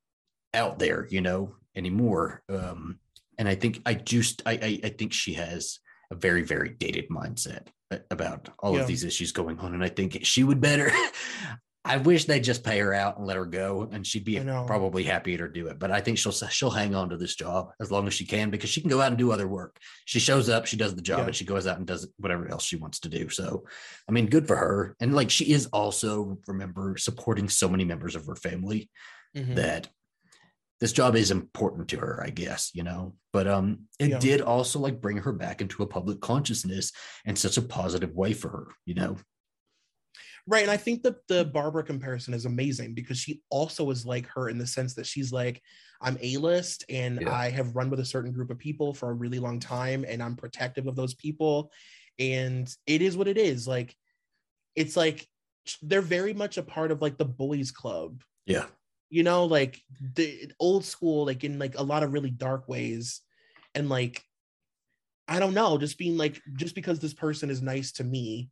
out there. You know, anymore. Um, and I think I just I, I I think she has a very very dated mindset about all Yeah. of these issues going on, and I think she would better. I wish they'd just pay her out and let her go, and she'd be probably happy to do it. But I think she'll she'll hang on to this job as long as she can because she can go out and do other work. She shows up, she does the job, Yeah. and she goes out and does whatever else she wants to do. So, I mean, good for her. And like she is also remember supporting so many members of her family Mhm. that this job is important to her, I guess, you know. But um it Yeah. did also like bring her back into a public consciousness in such a positive way for her, you know. Right. And I think that the Barbara comparison is amazing because she also is like her in the sense that she's like, I'm A list and Yeah. I have run with a certain group of people for a really long time and I'm protective of those people. And it is what it is. Like, it's like they're very much a part of like the boys club, Yeah. You know, like the old school, like in like a lot of really dark ways. And like, I don't know, just being like, just because this person is nice to me,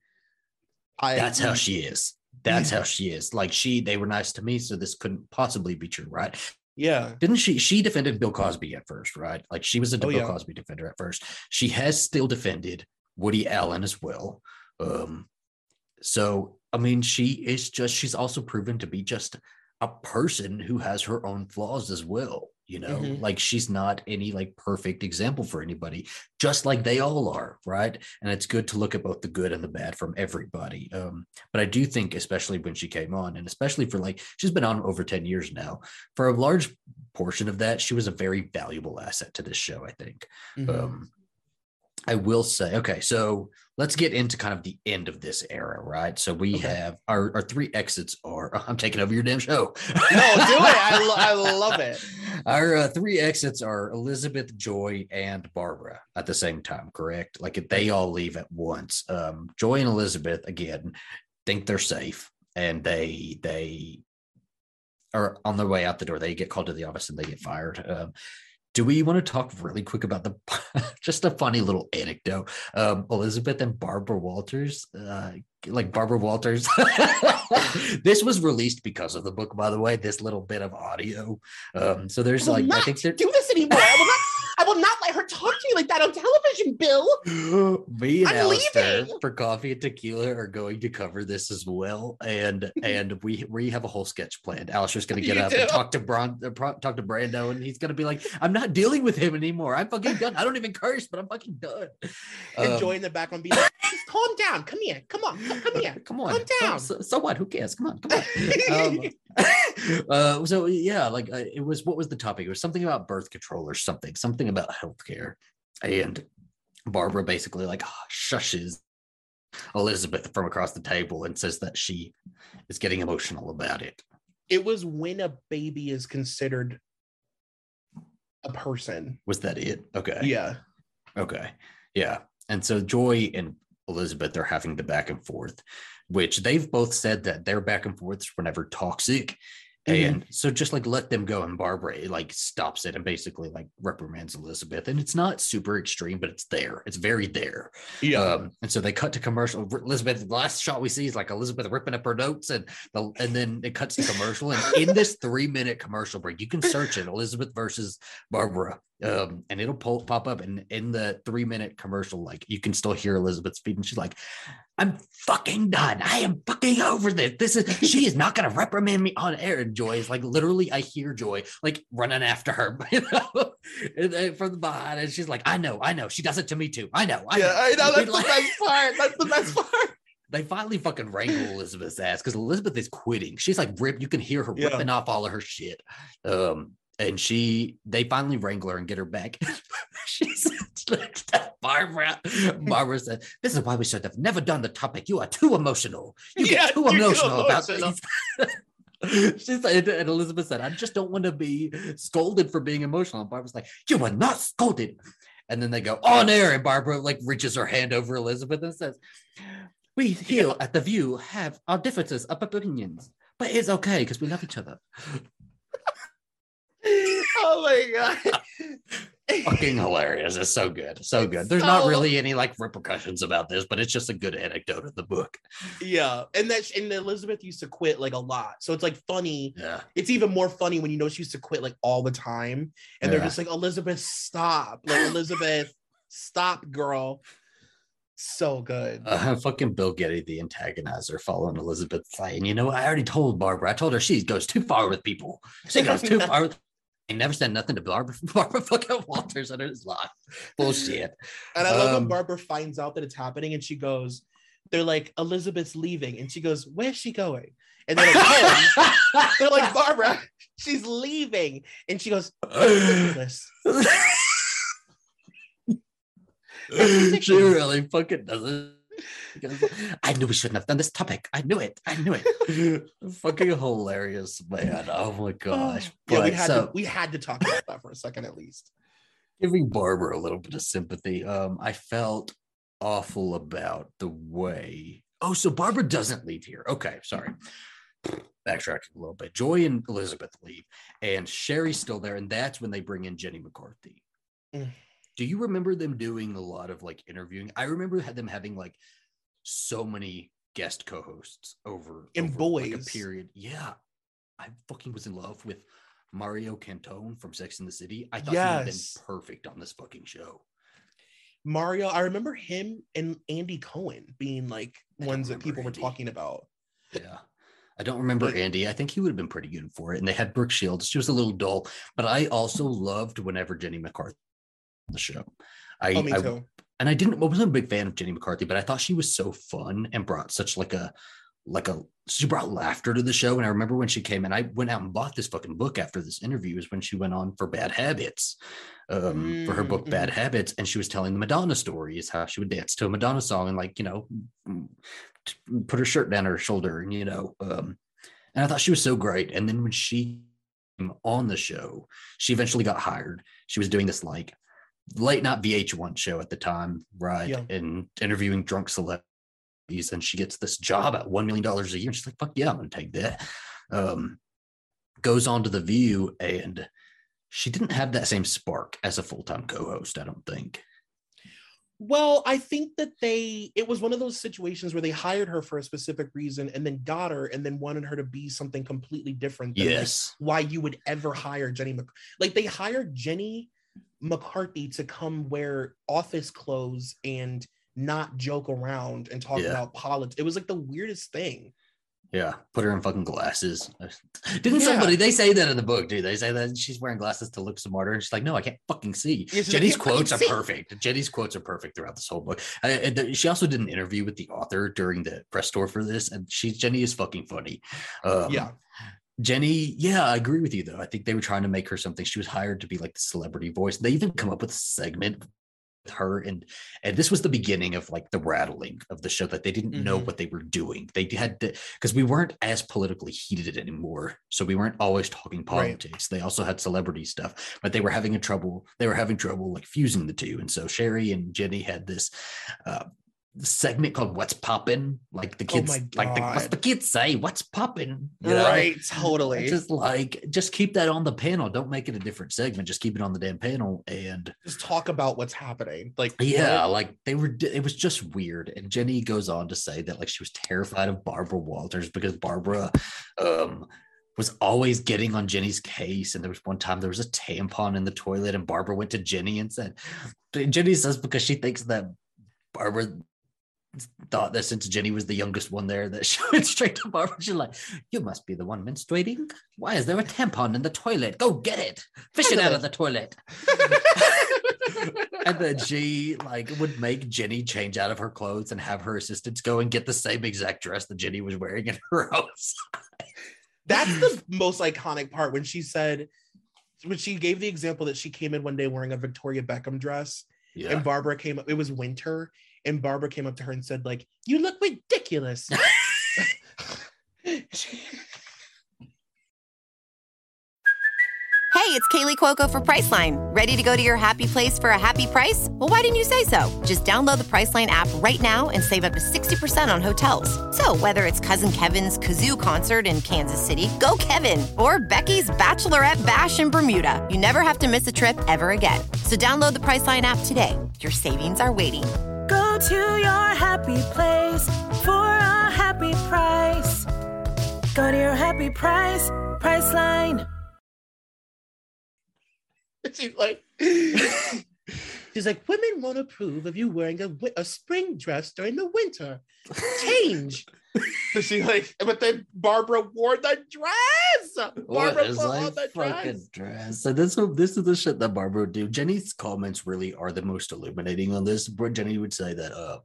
I That's how she is. That's how she is. Like she, they were nice to me, so this couldn't possibly be true, right? yeah. Didn't she? She defended Bill Cosby at first, right? Like she was a Oh, Bill yeah. Cosby defender at first. She has still defended Woody Allen as well. Um, so I mean, she is just she's also proven to be just a person who has her own flaws as well. You know, Mhm. like she's not any like perfect example for anybody, just like they all are, right? And it's good to look at both the good and the bad from everybody. Um, but I do think, especially when she came on, and especially for like she's been on over 10 years now, for a large portion of that, she was a very valuable asset to this show, I think. Mhm. Um, I will say, okay, so let's get into kind of the end of this era, right? So we Okay. have our, our three exits are I'm taking over your damn show. No, do it. I, lo- I love it. Our uh, three exits are Elizabeth, Joy, and Barbara at the same time, correct? Like they all leave at once. Um, Joy and Elizabeth again think they're safe, and they they are on their way out the door. They get called to the office and they get fired. Um, do we want to talk really quick about the just a funny little anecdote? Um, Elizabeth and Barbara Walters, uh, like Barbara Walters. this was released because of the book, by the way. This little bit of audio. Um, so there's like I think there, do this anymore. I will not. I will not let her talk to you like that on television, Bill. me and I'm Alistair leaving. for coffee and tequila are going to cover this as well. And and we we have a whole sketch planned. Alistair's gonna get You up and talk to Bron uh, talk to Brando, and he's gonna be like, I'm not dealing with him anymore. I'm fucking done. I don't even curse, but I'm fucking done. And Um, Joy in the background being like, just calm down. Come here. Come on. Come, come here. Come on, Calm down. So, so what? Who cares? Come on, come on. um, uh, so yeah, like uh, it was. What was the topic? It was something about birth control or something. Something about healthcare, and Barbara basically like shushes Elizabeth from across the table and says that she is getting emotional about it. It was when a baby is considered a person. Was that it? Okay. Yeah. Okay. Yeah. And so Joy and Elizabeth are having the back and forth, which they've both said that their back and forths were never toxic. Mhm. And so just like let them go and Barbara like stops it and basically like reprimands Elizabeth. And it's not super extreme, but it's there. It's very there. Yeah. Um, and so they cut to commercial. Elizabeth, the last shot we see is like Elizabeth ripping up her notes, and the, and then it cuts to commercial. And in this three minute commercial break, you can search it Elizabeth versus Barbara, um, and it'll pull, pop up. And in the three minute commercial, like you can still hear Elizabeth speak, and she's like, "I'm fucking done. I am fucking over this. This is she is not going to reprimand me on air." And Joy is like, literally, I hear Joy like running after her, you know, and, and from the behind, and she's like, "I know, I know. She does it to me too. I know, I know." yeah, I know. That's the best part. That's the best part. they finally fucking wrangle Elizabeth's ass because Elizabeth is quitting. She's like rip. You can hear her Yeah. ripping off all of her shit. Um, and she they finally wrangle her and get her back. she said, Barbara. Barbara said, "This is why we should have never done the topic. You are too emotional. You Yeah, get too emotional about emotional." things." she said, and Elizabeth said, "I just don't want to be scolded for being emotional." And Barbara's like, "You were not scolded." And then they go on air, and Barbara like reaches her hand over Elizabeth and says, "We here at the View have our differences of opinions, but it's okay because we love each other." Oh my god. Fucking hilarious! It's so good, so It's good. There's not really any like repercussions about this, but it's just a good anecdote of the book. Yeah, and that and Elizabeth used to quit like a lot, so it's like funny. Yeah, It's even more funny when you know she used to quit like all the time, and they're just like, Elizabeth, stop! Like Elizabeth, stop, girl. So good. Uh, fucking Bill Geddie, the antagonizer, following Elizabeth's fight. And you know, I already told Barbara. I told her she goes too far with people. She goes too far. With- I never said nothing to Barbara. Barbara fucking Walters under his life. Bullshit. And I love Um, when Barbara finds out that it's happening and she goes, they're like, Elizabeth's leaving. And she goes, Where's she going? And they're like, they're like, Barbara, she's leaving. And she goes, "Ridiculous." she really fucking doesn't. I knew we shouldn't have done this topic. I knew it. I knew it. fucking hilarious, man. Oh my gosh. yeah, we had so- to we had to talk about that for a second at least. giving Barbara a little bit of sympathy. Um, I felt awful about the way. Oh, so Barbara doesn't leave here. Okay, sorry. Backtracking a little bit. Joy and Elizabeth leave, and Sherri's still there, and that's when they bring in Jenny McCarthy. Mm. Do you remember them doing a lot of like interviewing? I remember had them having like so many guest co-hosts over In over, like, a Boys. period. Yeah, I fucking was in love with Mario Cantone from Sex in the City. I thought he would have been perfect on this fucking show. Mario, I remember him and Andy Cohen being like I ones that people were talking about. Yeah. I don't remember But- Andy. I think he would have been pretty good for it. And they had Brooke Shields. She was a little dull, but I also loved whenever Jenny McCarthy on the show. I, Oh, me I- too. And I didn't I wasn't a big fan of Jenny McCarthy, but I thought she was so fun and brought such like a like a she brought laughter to the show. And I remember when she came and I went out and bought this fucking book after this interview is when she went on for Bad Habits. Um, for her book Mm, Bad Habits, and she was telling the Madonna story, is how she would dance to a Madonna song and like, you know, mm, put her shirt down her shoulder and you know, um, and I thought she was so great. And then when she came on the show, she eventually got hired. She was doing this like late night VH1 show at the time, right? Yeah. And interviewing drunk celebrities. And she gets this job at $1 million a year. And she's like, fuck yeah, I'm going to take that. Um, goes on to The View, and she didn't have that same spark as a full time co host, I don't think. Well, I think that they it was one of those situations where they hired her for a specific reason and then got her and then wanted her to be something completely different than like, Yes. why you would ever hire Jenny Mc- like they hired Jenny McCarthy to come wear office clothes and not joke around and talk Yeah. about politics. It was like the weirdest thing. Yeah, put her in fucking glasses. Didn't Yeah. somebody they say that in the book, dude? They say that she's wearing glasses to look smarter, and she's like, "No, I can't fucking see." Yeah, Jenny's quotes are see." perfect. Jenny's quotes are perfect throughout this whole book. And th- she also did an interview with the author during the press tour for this, and she Jenny is fucking funny. Um, Yeah. Jenny, yeah, I agree with you though. I think they were trying to make her something. She was hired to be like the celebrity voice. They even come up with a segment with her and and this was the beginning of like the rattling of the show that they didn't know Mhm. what they were doing. They had to because we weren't as politically heated anymore. So we weren't always talking Right. politics. They also had celebrity stuff, but they were having a trouble, they were having trouble like fusing the two. And so Sherri and Jenny had this uh segment called What's Poppin'? Like the Oh kids my like the, what's the kids say? What's poppin'? You know? right, totally. Just like just keep that on the panel. Don't make it a different segment. Just keep it on the damn panel. And Just talk about what's happening. Like yeah, what? like they were. It was just weird. And Jenny goes on to say that like she was terrified of Barbara Walters because Barbara um was always getting on Jenny's case. And there was one time there was a tampon in the toilet, and Barbara went to Jenny and said, Jenny says because she thinks that Barbara thought that since Jenny was the youngest one there, that she went straight to Barbara. She's like, You must be the one menstruating. Why is there a tampon in the toilet? Go get it. Fish it out of the toilet. and then she like would make Jenny change out of her clothes and have her assistants go and get the same exact dress that Jenny was wearing in her house. That's the most iconic part when she said, when she gave the example that she came in one day wearing a Victoria Beckham dress, Yeah. and Barbara came up. It was winter, and Barbara came up to her and said, "Like you look ridiculous." Hey, it's Kaley Cuoco for Priceline. Ready to go to your happy place for a happy price? Well, why didn't you say so? Just download the Priceline app right now and save up to 60% on hotels. So, whether it's Cousin Kevin's Kazoo concert in Kansas City, go Kevin, or Becky's Bachelorette Bash in Bermuda, you never have to miss a trip ever again. So, download the Priceline app today. Your savings are waiting. Go to your happy place for a happy price. Go to your happy price, Priceline. She's like, She's like, women won't approve of you wearing a, a spring dress during the winter. Change. so she like, but then Barbara wore the dress. What Barbara put a on the fucking dress. dress? So this this is the shit that Barbara would do. Jenny's comments really are the most illuminating on this. Where Jenny would say that uh,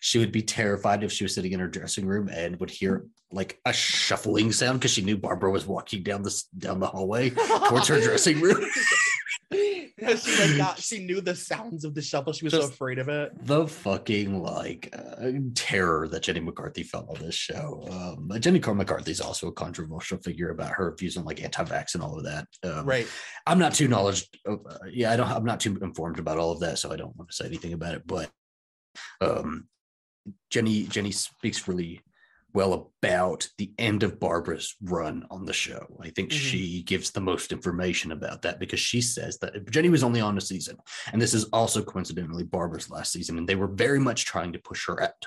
she would be terrified if she was sitting in her dressing room and would hear like a shuffling sound because she knew Barbara was walking down this down the hallway towards her dressing room. She like got, she knew the sounds of the shuffle. She was so afraid of it. the fucking like uh, terror that Jenny McCarthy felt on this show. Um, Jenny Carl McCarthy is also a controversial figure about her views on like anti-vax and all of that. Um, Right. I'm not too knowledge. Uh, yeah, I don't. I'm not too informed about all of that, so I don't want to say anything about it. But um, Jenny Jenny speaks really well about the end of Barbara's run on the show. I think Mhm. she gives the most information about that because she says that Jenny was only on a season, and this is also coincidentally Barbara's last season, and they were very much trying to push her out.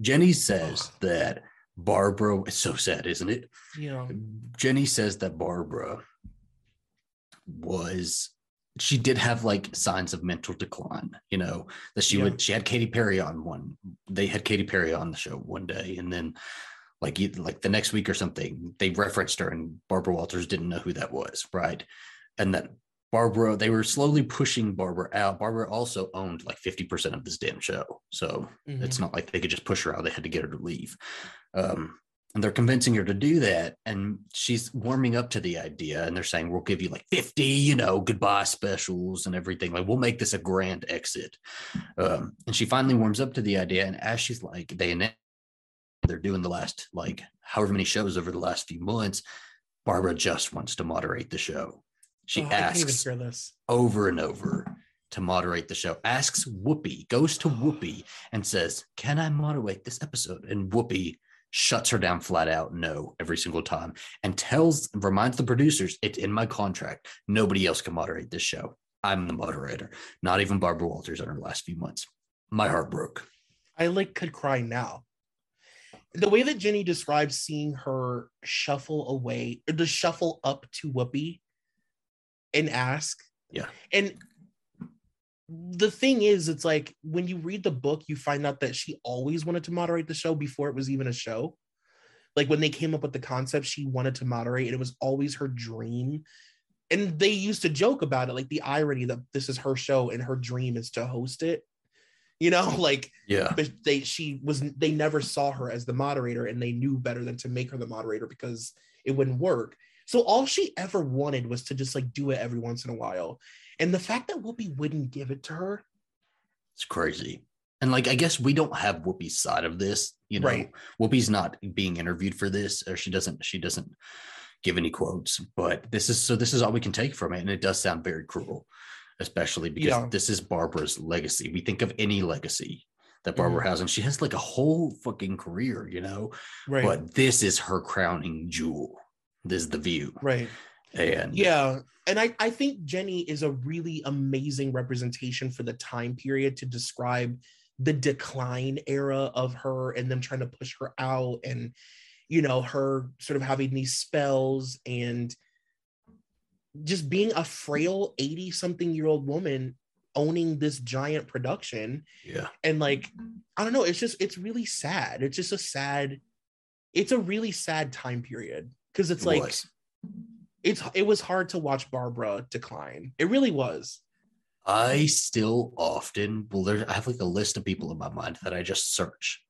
Jenny says that Barbara. It's so sad, isn't it? You know. Jenny says that Barbara was she did have like signs of mental decline, you know, that she Yeah. would she had Katy Perry on one they had Katy Perry on the show one day and then like like the next week or something they referenced her and Barbara Walters didn't know who that was, right? And that Barbara they were slowly pushing Barbara out. Barbara also owned like 50% of this damn show. So Mhm. it's not like they could just push her out. They had to get her to leave. Um, and they're convincing her to do that. And she's warming up to the idea. And they're saying, we'll give you like 50, you know, goodbye specials and everything. Like, we'll make this a grand exit. Um, and she finally warms up to the idea. And as she's like, they they're doing the last, like, however many shows over the last few months, Barbara just wants to moderate the show. She Oh, I can't even asks over and over to moderate the show. Asks Whoopi, goes to Whoopi and says, Can I moderate this episode? And Whoopi shuts her down flat out, no, every single time, and tells, reminds the producers, it's in my contract. Nobody else can moderate this show. I'm the moderator, not even Barbara Walters in her last few months. My heart broke. I like could cry now. The way that Jenny describes seeing her shuffle away or to shuffle up to Whoopi and ask. Yeah. And the thing is, it's like when you read the book, you find out that she always wanted to moderate the show before it was even a show. Like when they came up with the concept, she wanted to moderate, and it was always her dream. And they used to joke about it, like the irony that this is her show and her dream is to host it. You know, like Yeah. but they she was they never saw her as the moderator and they knew better than to make her the moderator because it wouldn't work so all she ever wanted was to just like do it every once in a while and the fact that whoopi wouldn't give it to her It's crazy. And like, I guess we don't have Whoopi's side of this, you know, Right. Whoopi's not being interviewed for this, or she doesn't, she doesn't give any quotes, but this is, so this is all we can take from it. And it does sound very cruel, especially because Yeah. this is Barbara's legacy. We think of any legacy that Barbara Mm-hmm. has, and she has like a whole fucking career, you know, right but this is her crowning jewel. This is the view. right And yeah and I, I think jenny is a really amazing representation for the time period to describe the decline era of her and them trying to push her out and you know her sort of having these spells and just being a frail 80 something year old woman owning this giant production. Yeah, and like i don't know it's just it's really sad. It's just a sad it's a really sad time period because it's it like was. It's it was hard to watch barbara decline it really was I still often well, there I have like a list of people in my mind that I just search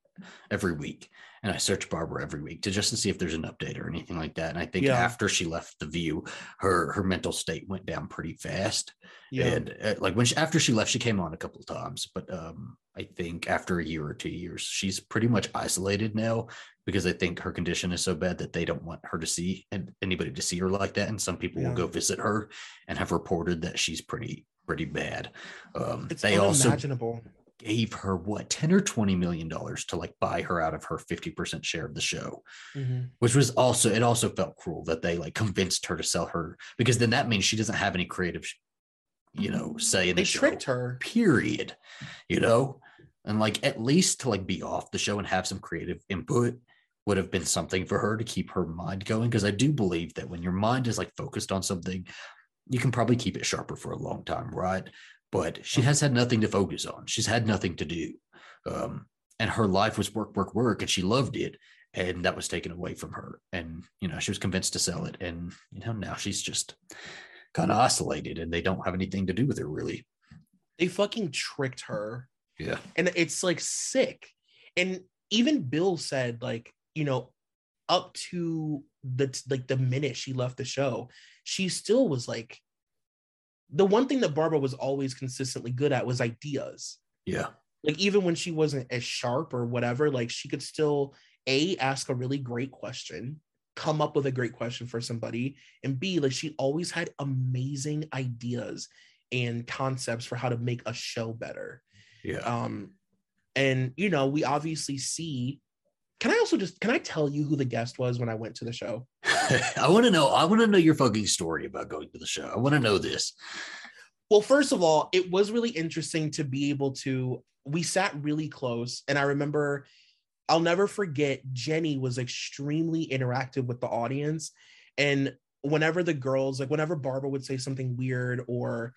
every week, and I search Barbara every week to just to see if there's an update or anything like that. And I think Yeah. after she left the View, her her mental state went down pretty fast. yeah And uh, like when she, after she left, she came on a couple of times, but um, I think after a year or two years, she's pretty much isolated now because I think her condition is so bad that they don't want her to see and anybody to see her like that. And some people Yeah. will go visit her and have reported that she's pretty pretty bad. Um, it's they also gave her what 10 or 20 million dollars to like buy her out of her 50% share of the show Mhm. which was also it also felt cruel that they like convinced her to sell her because then that means she doesn't have any creative you know say in they the show tricked her period you know and like at least to like be off the show and have some creative input would have been something for her to keep her mind going because i do believe that when your mind is like focused on something you can probably keep it sharper for a long time right but she has had nothing to focus on. She's had nothing to do. Um, and her life was work, work, work, and she loved it. And that was taken away from her. And, you know, she was convinced to sell it. And, you know, now she's just kind of isolated and they don't have anything to do with her really. They fucking tricked her. Yeah. And it's like sick. And even Bill said, like, you know, up to the like the minute she left the show, she still was like the one thing that Barbara was always consistently good at was ideas. Yeah. Like even when she wasn't as sharp or whatever, like she could still a ask a really great question, come up with a great question for somebody, and b like she always had amazing ideas and concepts for how to make a show better. Yeah. Um, and you know, we obviously see. Can I also just can I tell you who the guest was when I went to the show? I want to know. I want to know your fucking story about going to the show. I want to know this. Well, first of all, it was really interesting to be able to. We sat really close, and I remember. I'll never forget. Jenny was extremely interactive with the audience, and whenever the girls, like whenever Barbara would say something weird, or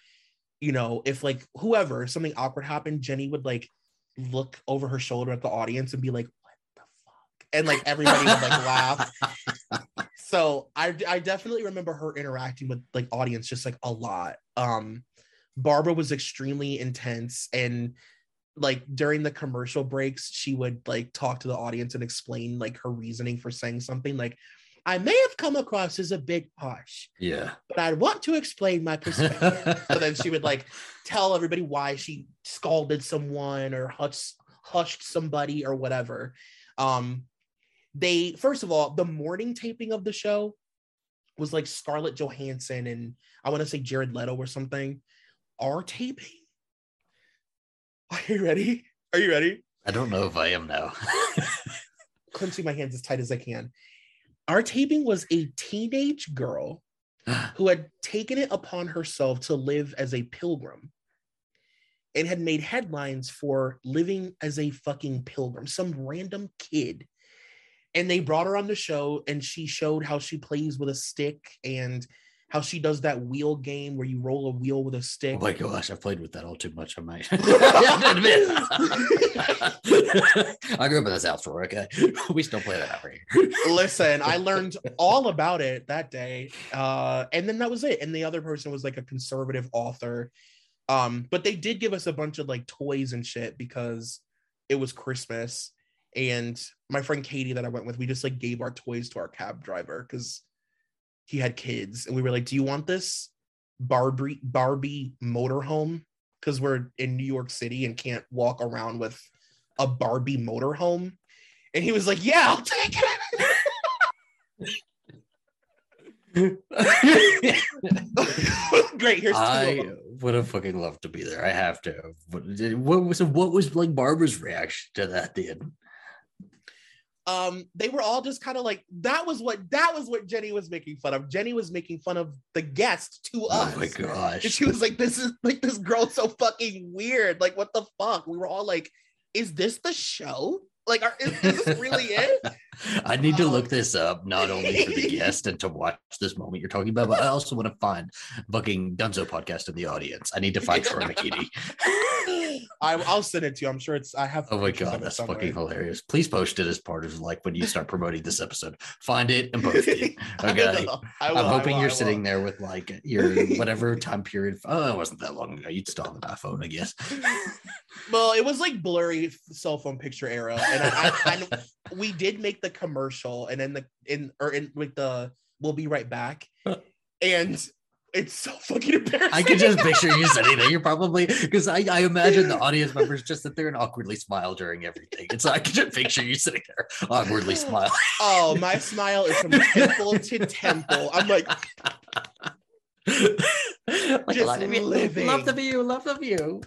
you know, if like whoever something awkward happened, Jenny would like look over her shoulder at the audience and be like, "What the fuck?" And like everybody would like laugh. So I I definitely remember her interacting with like audience just like a lot. Um, Barbara was extremely intense and like during the commercial breaks, she would like talk to the audience and explain like her reasoning for saying something like. I may have come across as a bit harsh, Yeah. but I want to explain my perspective. so then she would like tell everybody why she scalded someone or hushed, hushed somebody or whatever. Um, they first of all, the morning taping of the show was like Scarlett Johansson and I want to say Jared Leto or something. Our taping. Are you ready? Are you ready? I don't know if I am now. Clenching my hands as tight as I can. Our taping was a teenage girl who had taken it upon herself to live as a pilgrim and had made headlines for living as a fucking pilgrim, some random kid. And they brought her on the show and she showed how she plays with a stick and how she does that wheel game where you roll a wheel with a stick. oh my gosh, I played with that all too much. I might admit. I grew up in the South Shore. Okay, we still play that out here. Listen, I learned all about it that day. Uh, and then that was it. And the other person was like a conservative author. Um, but they did give us a bunch of like toys and shit because it was Christmas. And my friend Katie that I went with, we just like gave our toys to our cab driver because he had kids. And we were like, Do you want this Barbie Barbie motorhome? Because we're in New York City and can't walk around with a Barbie motorhome. And he was like, Yeah, I'll take it. Great. Here's I would have fucking loved to be there. I have to. What, what was what was like Barbara's reaction to that? Then um they were all just kind of like that was what that was what jenny was making fun of. Jenny was making fun of the guest to us. oh my gosh, and she was like this is like this girl's so fucking weird. Like what the fuck? We were all like is this the show like are, is, is this really it I need to Um, look this up not only for the guest and to watch this moment you're talking about, but I also want to find fucking Dunzo podcast in the audience. I need to find Troy McKinney. I, i'll send it to you i'm sure it's i have Oh my god, that's somewhere. fucking hilarious. Please post it as part of like when you start promoting this episode. Find it and post it. Okay. I will, I'm hoping will, you're sitting there with like your whatever time period. Oh, it wasn't that long ago. You'd still have an iPhone, I guess. well it was like blurry cell phone picture era and I, I, I we did make the commercial and then the in or in with the we'll be right back and it's so fucking embarrassing I could just picture you sitting there. You're probably because I, I imagine the audience members just sit there and awkwardly smile during everything. And so I could just picture you sitting there awkwardly smiling. oh my smile is from temple to temple i'm like like Just love living. love the view, love the view.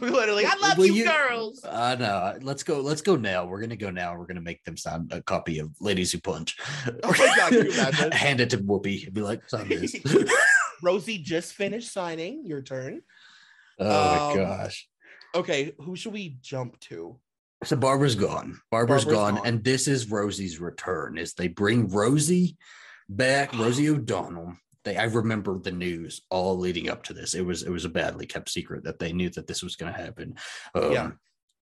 literally i love you, you- girls Uh no, let's go. Let's go now. We're gonna go now. We're gonna make them sign a copy of Ladies Who Punch. Oh my God, can you imagine? Hand it to Whoopi and be like, sign this. rosie just finished signing your turn oh Um, my gosh. okay who should we jump to So Barbara's gone. Barbara's, Barbara's gone, gone. and this is Rosie's return. Is they bring Rosie back, Rosie O'Donnell, they I remember the news all leading up to this. It was it was a badly kept secret that they knew that this was going to happen. Um, Yeah.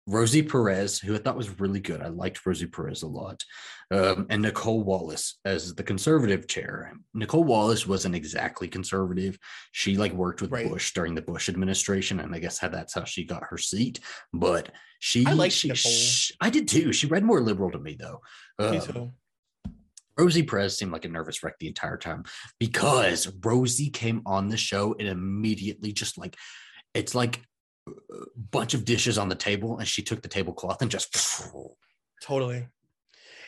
Rosie Perez, who I thought was really good. I liked Rosie Perez a lot. Um, and Nicolle Wallace as the conservative chair. Nicolle Wallace wasn't exactly conservative. She like worked with Right. Bush during the Bush administration, and I guess how that's how she got her seat. But she, I liked she, Nicole. I did too. She read more liberal to me though. Me Um, too. Rosie Perez seemed like a nervous wreck the entire time because Rosie came on the show and immediately just like it's like a bunch of dishes on the table and she took the tablecloth and just Totally.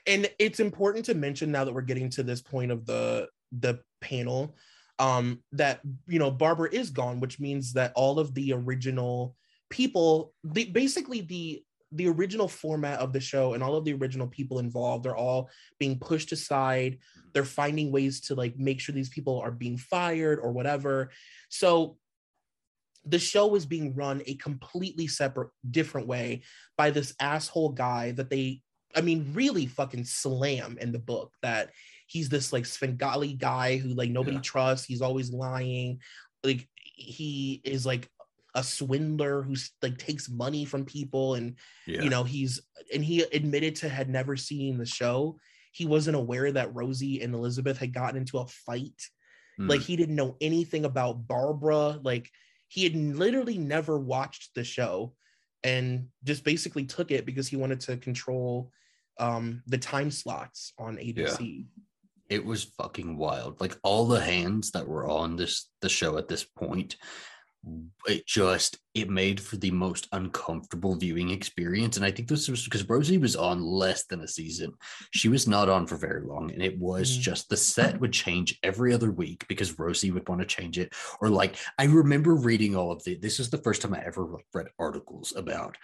And it's important to mention now that we're getting to this point of the the panel um that you know Barbara is gone which means that all of the original people the basically the the original format of the show and all of the original people involved they're all being pushed aside. Mm-hmm. They're finding ways to like make sure these people are being fired or whatever. So the show is being run a completely separate different way by this asshole guy that they I mean really fucking slam in the book that he's this like Svengali guy who like nobody Yeah. trusts. He's always lying. Like he is like a swindler who's like takes money from people and yeah. you know he's and he admitted to had never seen the show. He wasn't aware that rosie and elizabeth had gotten into a fight. Mm. like he didn't know anything about barbara. Like he had literally never watched the show and just basically took it because he wanted to control um the time slots on abc it was fucking wild. Like all the hands that were on this the show at this point it just it made for the most uncomfortable viewing experience. And i think this was because rosie was on less than a season. She was not on for very long and it was Mhm. just the set would change every other week because rosie would want to change it. Or like i remember reading all of the this is the first time i ever like read articles about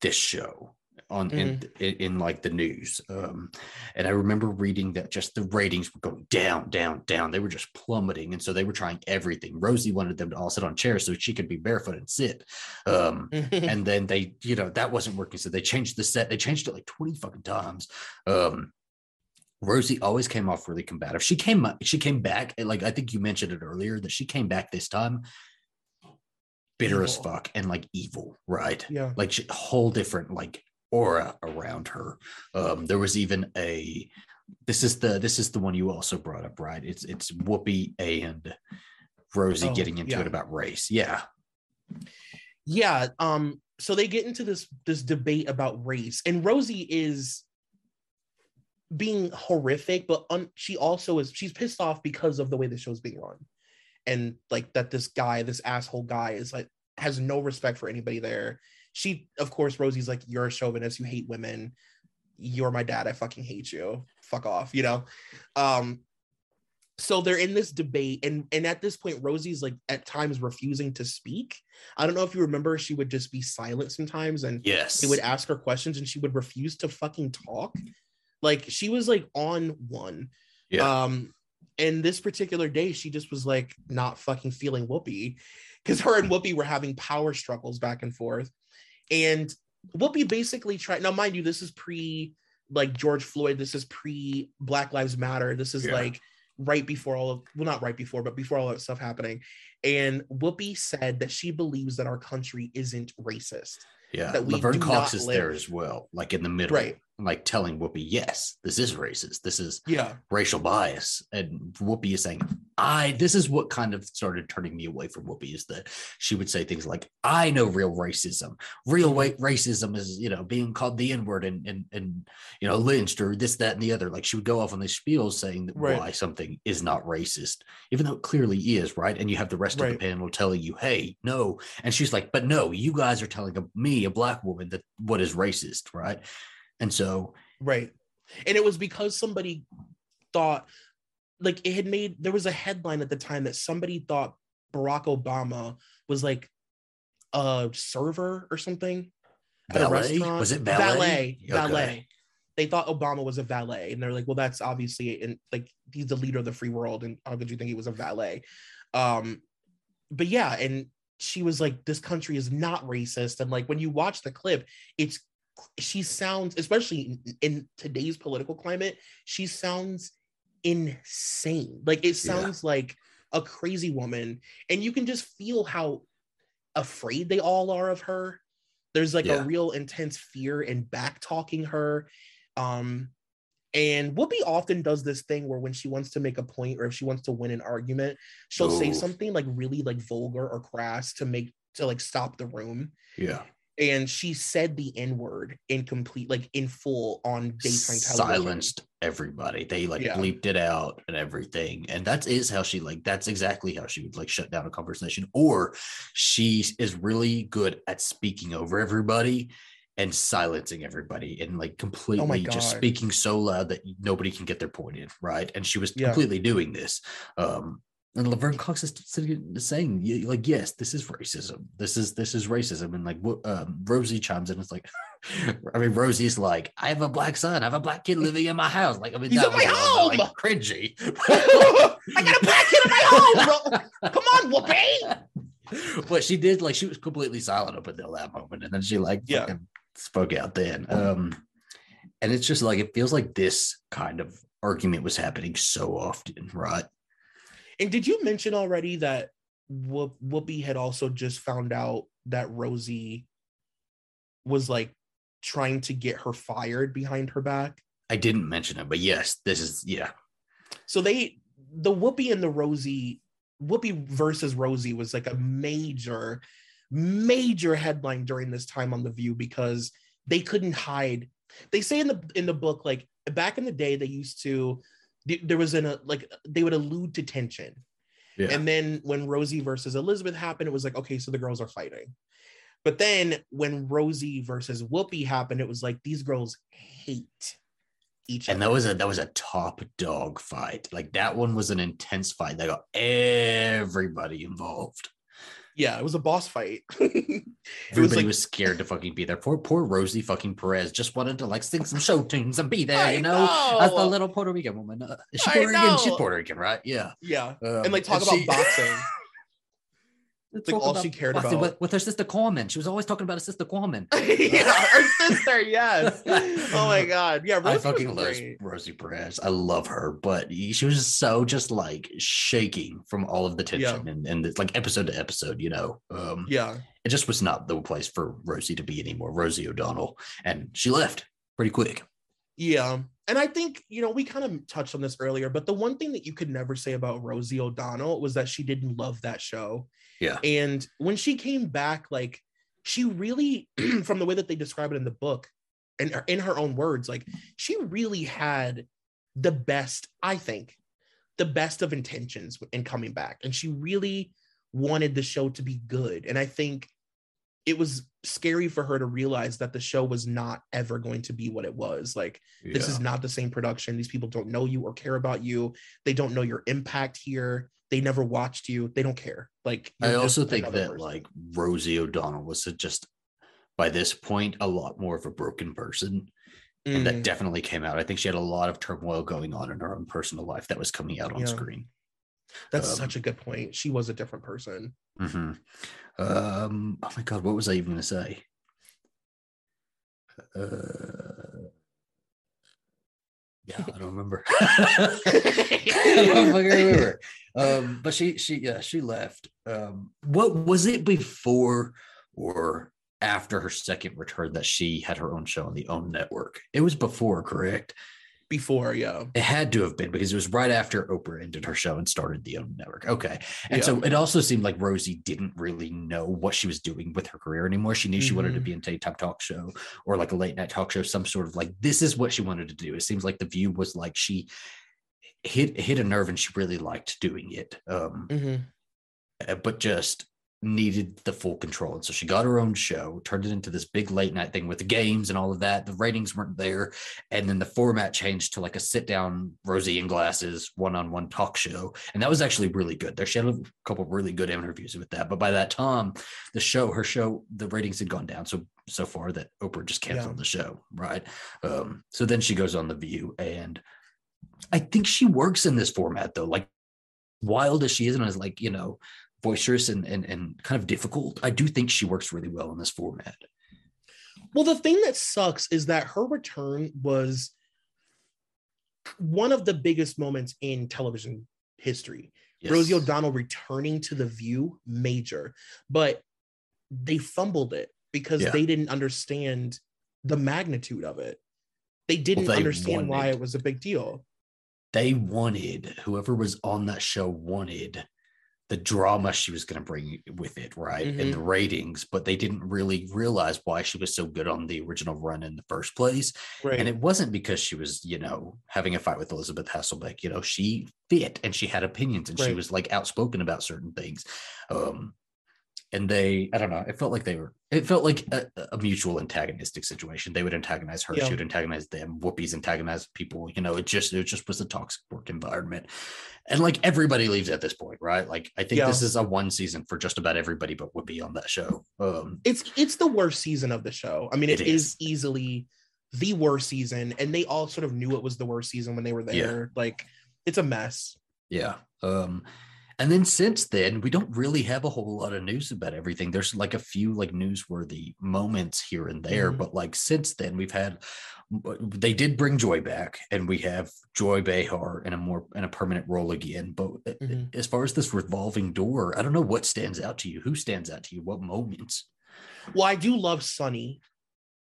this show on in, in in like the news um and i remember reading that just the ratings were going down down down. They were just plummeting and so they were trying everything. Rosie wanted them to all sit on chairs so she could be barefoot and sit um and then they you know that wasn't working so they changed the set. They changed it like 20 fucking times. Um Rosie always came off really combative. She came she came back like I think you mentioned it earlier that she came back this time bitter as fuck and like evil, right? yeah. Like she, whole different like aura around her. Um, there was even a this is the this is the one you also brought up, right? It's it's Whoopi and Rosie Oh, getting into yeah. it about race. Yeah. yeah um so they get into this this debate about race and rosie is being horrific but un- she also is she's pissed off because of the way the show's being run and like that this guy this asshole guy is like has no respect for anybody there she of course rosie's like you're a chauvinist. You hate women. You're my dad. I fucking hate you. Fuck off you know? Um so they're in this debate and and at this point rosie's like at times refusing to speak. I don't know if you remember she would just be silent sometimes and Yes. they would ask her questions and she would refuse to fucking talk. Like she was like on one. Yeah. um and this particular day she just was like not fucking feeling whoopi because her and whoopi were having power struggles back and forth and whoopi basically tried now mind you this is pre like george floyd this is pre black lives matter this is Yeah. like right before all of well not right before but before all that stuff happening and whoopi said that she believes that our country isn't racist yeah. that we Laverne Cox is there as well, like in the middle, Right. Like telling Whoopi, yes, this is racist. This is yeah racial bias. And Whoopi is saying, I, this is what kind of started turning me away from Whoopi is that she would say things like, I know real racism. Real mm-hmm. white racism is, you know, being called the N word and, and, and, you know, lynched or this, that, and the other. Like she would go off on these spiels saying that Right. why something is not racist, even though it clearly is, right? And you have the rest of the panel telling you, hey, no. And she's like, but no, you guys are telling me, a black woman, that what is racist, right? And so, Right. And it was because somebody thought, like, it had made, there was a headline at the time that somebody thought Barack Obama was like a server or something. restaurant. Was it valet? Okay. Valet. They thought Obama was a valet. And they're like, well, that's obviously, and like, he's the leader of the free world. And how could you think he was a valet? Um, but yeah, and she was like, this country is not racist. And like, when you watch the clip, it's, she sounds, especially in, in today's political climate, she sounds insane. Like, it Yeah. sounds like a crazy woman, and you can just feel how afraid they all are of her. There's like Yeah. a real intense fear and back talking her. Um, and Whoopi often does this thing where when she wants to make a point or if she wants to win an argument, she'll say something like really like vulgar or crass to make to like stop the room. Yeah. And she said the N word in complete, like in full on daytime television. silenced everybody. They like Yeah. bleeped it out and everything. And that is how she like that's exactly how she would like shut down a conversation. Or she is really good at speaking over everybody and silencing everybody and like completely just Oh God. speaking so loud that nobody can get their point in, right? And she was Yeah. completely doing this. Um and Laverne Cox is saying, like, yes, this is racism. This is this is racism. And like, um, Rosie chimes in, it's like, I mean, Rosie's like, I have a black son, I have a black kid living in my house. Like, I mean, He's that in my home! like, cringy. I got a black kid in my home. Come on, Whoopi. but she did like she was completely silent up until that moment, and then she like Yeah. spoke out then. Um, and it's just like it feels like this kind of argument was happening so often, right? And did you mention already that Whoop, Whoopi had also just found out that Rosie was like trying to get her fired behind her back? I didn't mention it, but yes, this is yeah. So they, the Whoopi and the Rosie, Whoopi versus Rosie was like a major, major headline during this time on The View because they couldn't hide. They say in the in the book like back in the day they used to there was an a like they would allude to tension Yeah. And then when Rosie versus Elizabeth happened, it was like, okay, so the girls are fighting. But then when Rosie versus Whoopi happened, it was like these girls hate each and other. that was a that was a top dog fight. Like that one was an intense fight. That got everybody involved. Yeah, it was a boss fight. it was Everybody like was scared to fucking be there. Poor poor Rosie fucking Perez just wanted to like sing some show tunes and be there, I you know, as the little Puerto Rican woman. Uh, is she Puerto Rican? She's. Puerto Rican, right? Yeah. yeah, Um, and like talk about she- boxing. It's like all she cared about. with, with her sister Carmen. She was always talking about her sister Carmen. yeah, her sister. Yes. Oh my god. Yeah, I Rosie was fucking love. Rosie Perez. I love her, but she was so just like shaking from all of the tension and, and it's like episode to episode, you know. Um, Yeah, it just was not the place for Rosie to be anymore. Rosie O'Donnell, and she left pretty quick. Yeah. And I think, you know, we kind of touched on this earlier, but the one thing that you could never say about Rosie O'Donnell was that she didn't love that show. Yeah. And when she came back, like, she really, from the way that they describe it in the book and in her own words, like, she really had the best, I think, the best of intentions in coming back. And she really wanted the show to be good. And I think it was scary for her to realize that the show was not ever going to be what it was. Like, this is not the same production. These people don't know you or care about you. They don't know your impact here. They never watched you. They don't care. Like I also think that person. like Rosie O'Donnell was just by this point a lot more of a broken person. And that Mm, definitely came out. I think she had a lot of turmoil going on in her own personal life that was coming out on Yeah. screen. That's um, such a good point. She was a different person. hmm Um, oh my god, what was I even gonna say? Uh, yeah, I don't remember. I don't fucking remember. Um, but she she yeah she left. Um, what was it before or after her second return that she had her own show on the OWN network? It was before, correct? Before, yeah. It had to have been because it was right after Oprah ended her show and started the OWN network. Okay. And Yeah. so it also seemed like Rosie didn't really know what she was doing with her career anymore. She knew she wanted to Mhm. be in a daytime talk show or like a late night talk show, some sort of like this is what she wanted to do. It seems like the view was like she hit hit a nerve and she really liked doing it. Um, Mhm. uh, but just needed the full control. And so she got her own show, turned it into this big late night thing with the games and all of that. The ratings weren't there. And then the format changed to like a sit down, Rosie in glasses, one on one talk show. And that was actually really good. There, she had a couple of really good interviews with that. But by that time, the show, her show, the ratings had gone down so so far that Oprah just canceled Yeah. the show. Right. Um, so then she goes on The View. And I think she works in this format though. Like wild as she is and as like, you know, boisterous and, and and kind of difficult. I do think she works really well in this format. Well, the thing that sucks is that her return was one of the biggest moments in television history. Yes. Rosie O'Donnell returning to the view, major, but they fumbled it because Yeah. they didn't understand the magnitude of it. They didn't they understand why it was a big deal. they wanted whoever was on that show wanted the drama she was going to bring with it right and Mhm. the ratings but they didn't really realize why she was so good on the original run in the first place Right. and it wasn't because she was you know having a fight with elizabeth hasselbeck you know she fit and she had opinions and she was like outspoken about certain things um and they i don't know it felt like they were it felt like a, a mutual antagonistic situation they would antagonize her Yeah. she would antagonize them whoopies antagonize people you know it just it just was a toxic work environment and like everybody leaves at this point right like i think Yeah. this is a one season for just about everybody but whoopi on that show um it's it's the worst season of the show. I mean, It it is. is. easily the worst season, and they all sort of knew it was the worst season when they were Yeah. there. Like, it's a mess. Yeah. Um, and then since then, we don't really have a whole lot of news about everything. There's like a few like newsworthy moments here and there, Mhm. but like since then, we've had they did bring Joy back, and we have Joy Behar in a more in a permanent role again. But uh, Mhm. as far as this revolving door, I don't know what stands out to you. Who stands out to you? What moments? Well, I do love Sunny.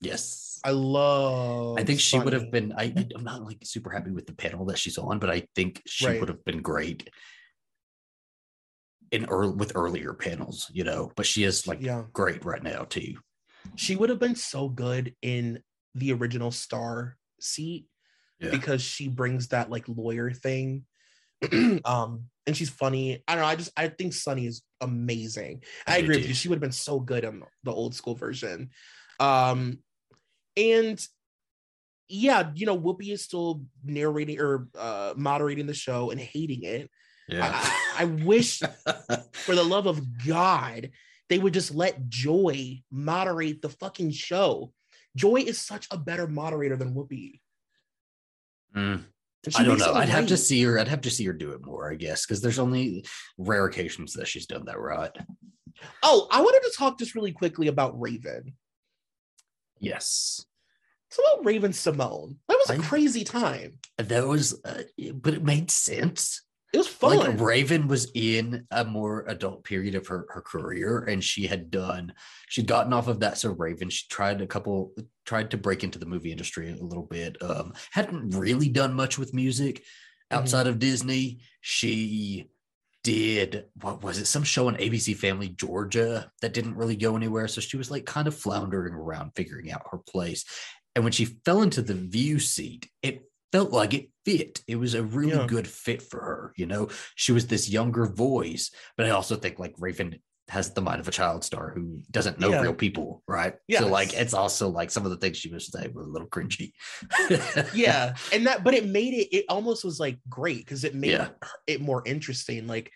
Yes. I love. I think she would have been. I, I- I'm not like super happy with the panel that she's on, but I think she Right. would have been great in early with earlier panels, you know. But she is like Yeah. great right now too. She would have been so good in the original Star seat Yeah. because she brings that like lawyer thing. um, and she's funny. I don't know. I just I think Sunny is amazing. I, I agree with you. She would have been so good on the old school version. Um, and yeah, you know, Whoopi is still narrating or uh moderating the show and hating it. I, I wish for the love of God, they would just let Joy moderate the fucking show. Joy is such a better moderator than Whoopi. Mm, I don't know. I'd have to see her. I'd have to see her do it more, I guess, because there's only rare occasions that she's done that right. Oh, I wanted to talk just really quickly about Raven. Yes. It's about Raven-Symoné. That was a I- crazy time. That was, uh, but it made sense. It was fun. like Raven was in a more adult period of her her career, and she had done she'd gotten off of that. So Raven, she tried a couple, tried to break into the movie industry a little bit. Um, hadn't really done much with music outside of Disney. She did what was it? Some show on ABC Family Georgia that didn't really go anywhere. So she was like kind of floundering around, figuring out her place. And when she fell into the view seat, it felt like it fit. It was a really Yeah. good fit for her. You know, she was this younger voice, but I also think like Raven has the mind of a child star who doesn't know Yeah. real people, right? Yes. So like it's also like some of the things she was saying were a little cringy. yeah and that but it made it it almost was like great because it made Yeah. it more interesting like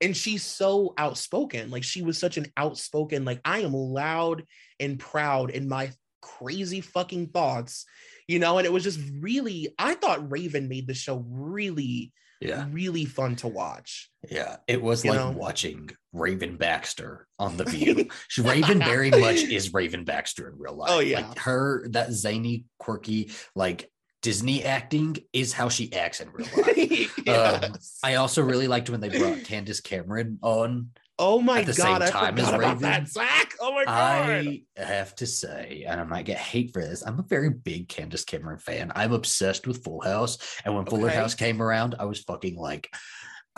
and she's so outspoken like she was such an outspoken like i am loud and proud in my crazy fucking thoughts you know and it was just really i thought raven made the show really yeah. really fun to watch Yeah, it was You like know? watching Raven Baxter on The View. She, Raven very much is Raven Baxter in real oh, life. Oh, yeah. like her that zany, quirky, like Disney acting is how she acts in real life. Yes. Um, I also really liked when they brought Candace Cameron on. Oh my at the god same i time as forgot about Raven, that zach oh my god I have to say, and I might get hate for this, I'm a very big Candace Cameron fan. I'm obsessed with Full House. And when Fuller Okay. House came around, I was fucking like,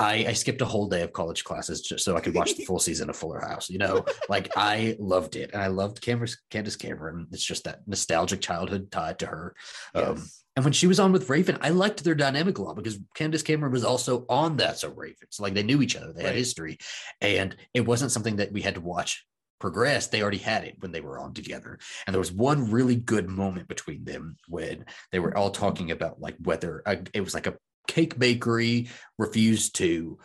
I, I skipped a whole day of college classes just so I could watch the full season of Fuller House. You know, like I loved it. And I loved Candace, Candace Cameron. It's just that nostalgic childhood tied to her. Um, and when she was on with Raven, I liked their dynamic a lot because Candace Cameron was also on that. So Raven, so like they knew each other, they had history, and it wasn't something that we had to watch progress. They already had it when they were on together. And there was one really good moment between them when they were all talking about like whether uh, it was like a cake bakery refused to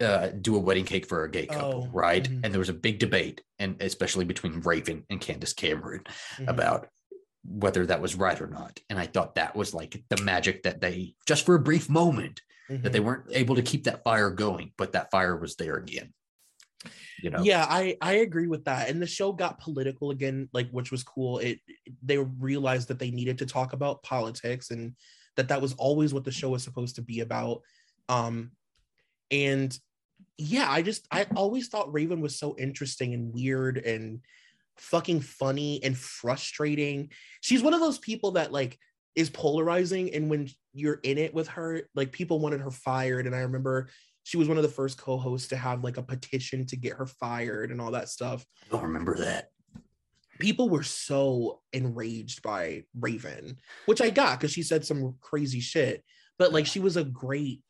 uh, do a wedding cake for a gay couple, Oh, right? mhm. And there was a big debate, and especially between Raven and Candace Cameron Mhm. about whether that was right or not. And I thought that was like the magic that they just for a brief moment that Mhm. they weren't able to keep that fire going, but that fire was there again. You know, yeah i i agree with that and the show got political again like which was cool it they realized that they needed to talk about politics and that that was always what the show was supposed to be about um And yeah, I just I always thought Raven was so interesting and weird and fucking funny and frustrating. She's one of those people that like is polarizing and when you're in it with her, like people wanted her fired and I remember she was one of the first co-hosts to have like a petition to get her fired and all that stuff. I don't remember that. People were so enraged by Raven, which I got because she said some crazy shit, but like she was a great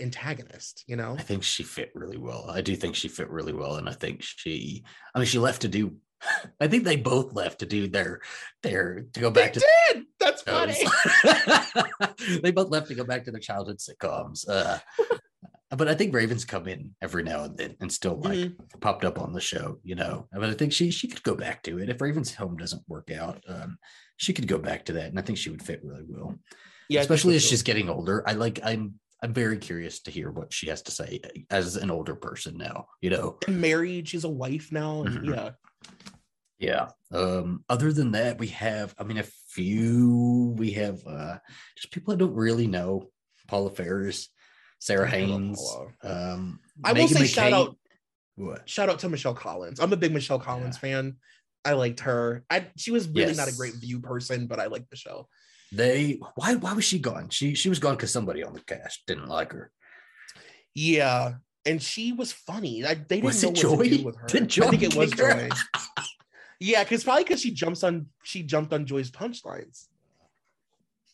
antagonist, you know? I think she fit really well. I do think she fit really well, and I think she. I mean, she left to do. I think they both left to do their their to go back they to. did. That's funny. they both left to go back to their childhood sitcoms. Uh, but I think Ravens come in every now and then and still like Mhm. popped up on the show, you know. But I think she she could go back to it if Ravens home doesn't work out. Um, she could go back to that, and I think she would fit really well. Yeah, especially as she's getting older. I like I'm I'm very curious to hear what she has to say as an older person now, you know. married. She's a wife now. And Mhm. yeah. Yeah. Um, other than that, we have, I mean, a few we have uh just people I don't really know. Paula Faris, Sara Haines. Um I will say shout out What? shout out to Michelle Collins. I'm a big Michelle Collins fan. I liked her. I she was really not a great view person, but I liked the show. They why why was she gone? She she was gone because somebody on the cast didn't like her. Yeah. And she was funny. I, they didn't Was know what to do with her. Did I think it was? Joy. Yeah, because probably because she jumps on she jumped on Joy's punchlines.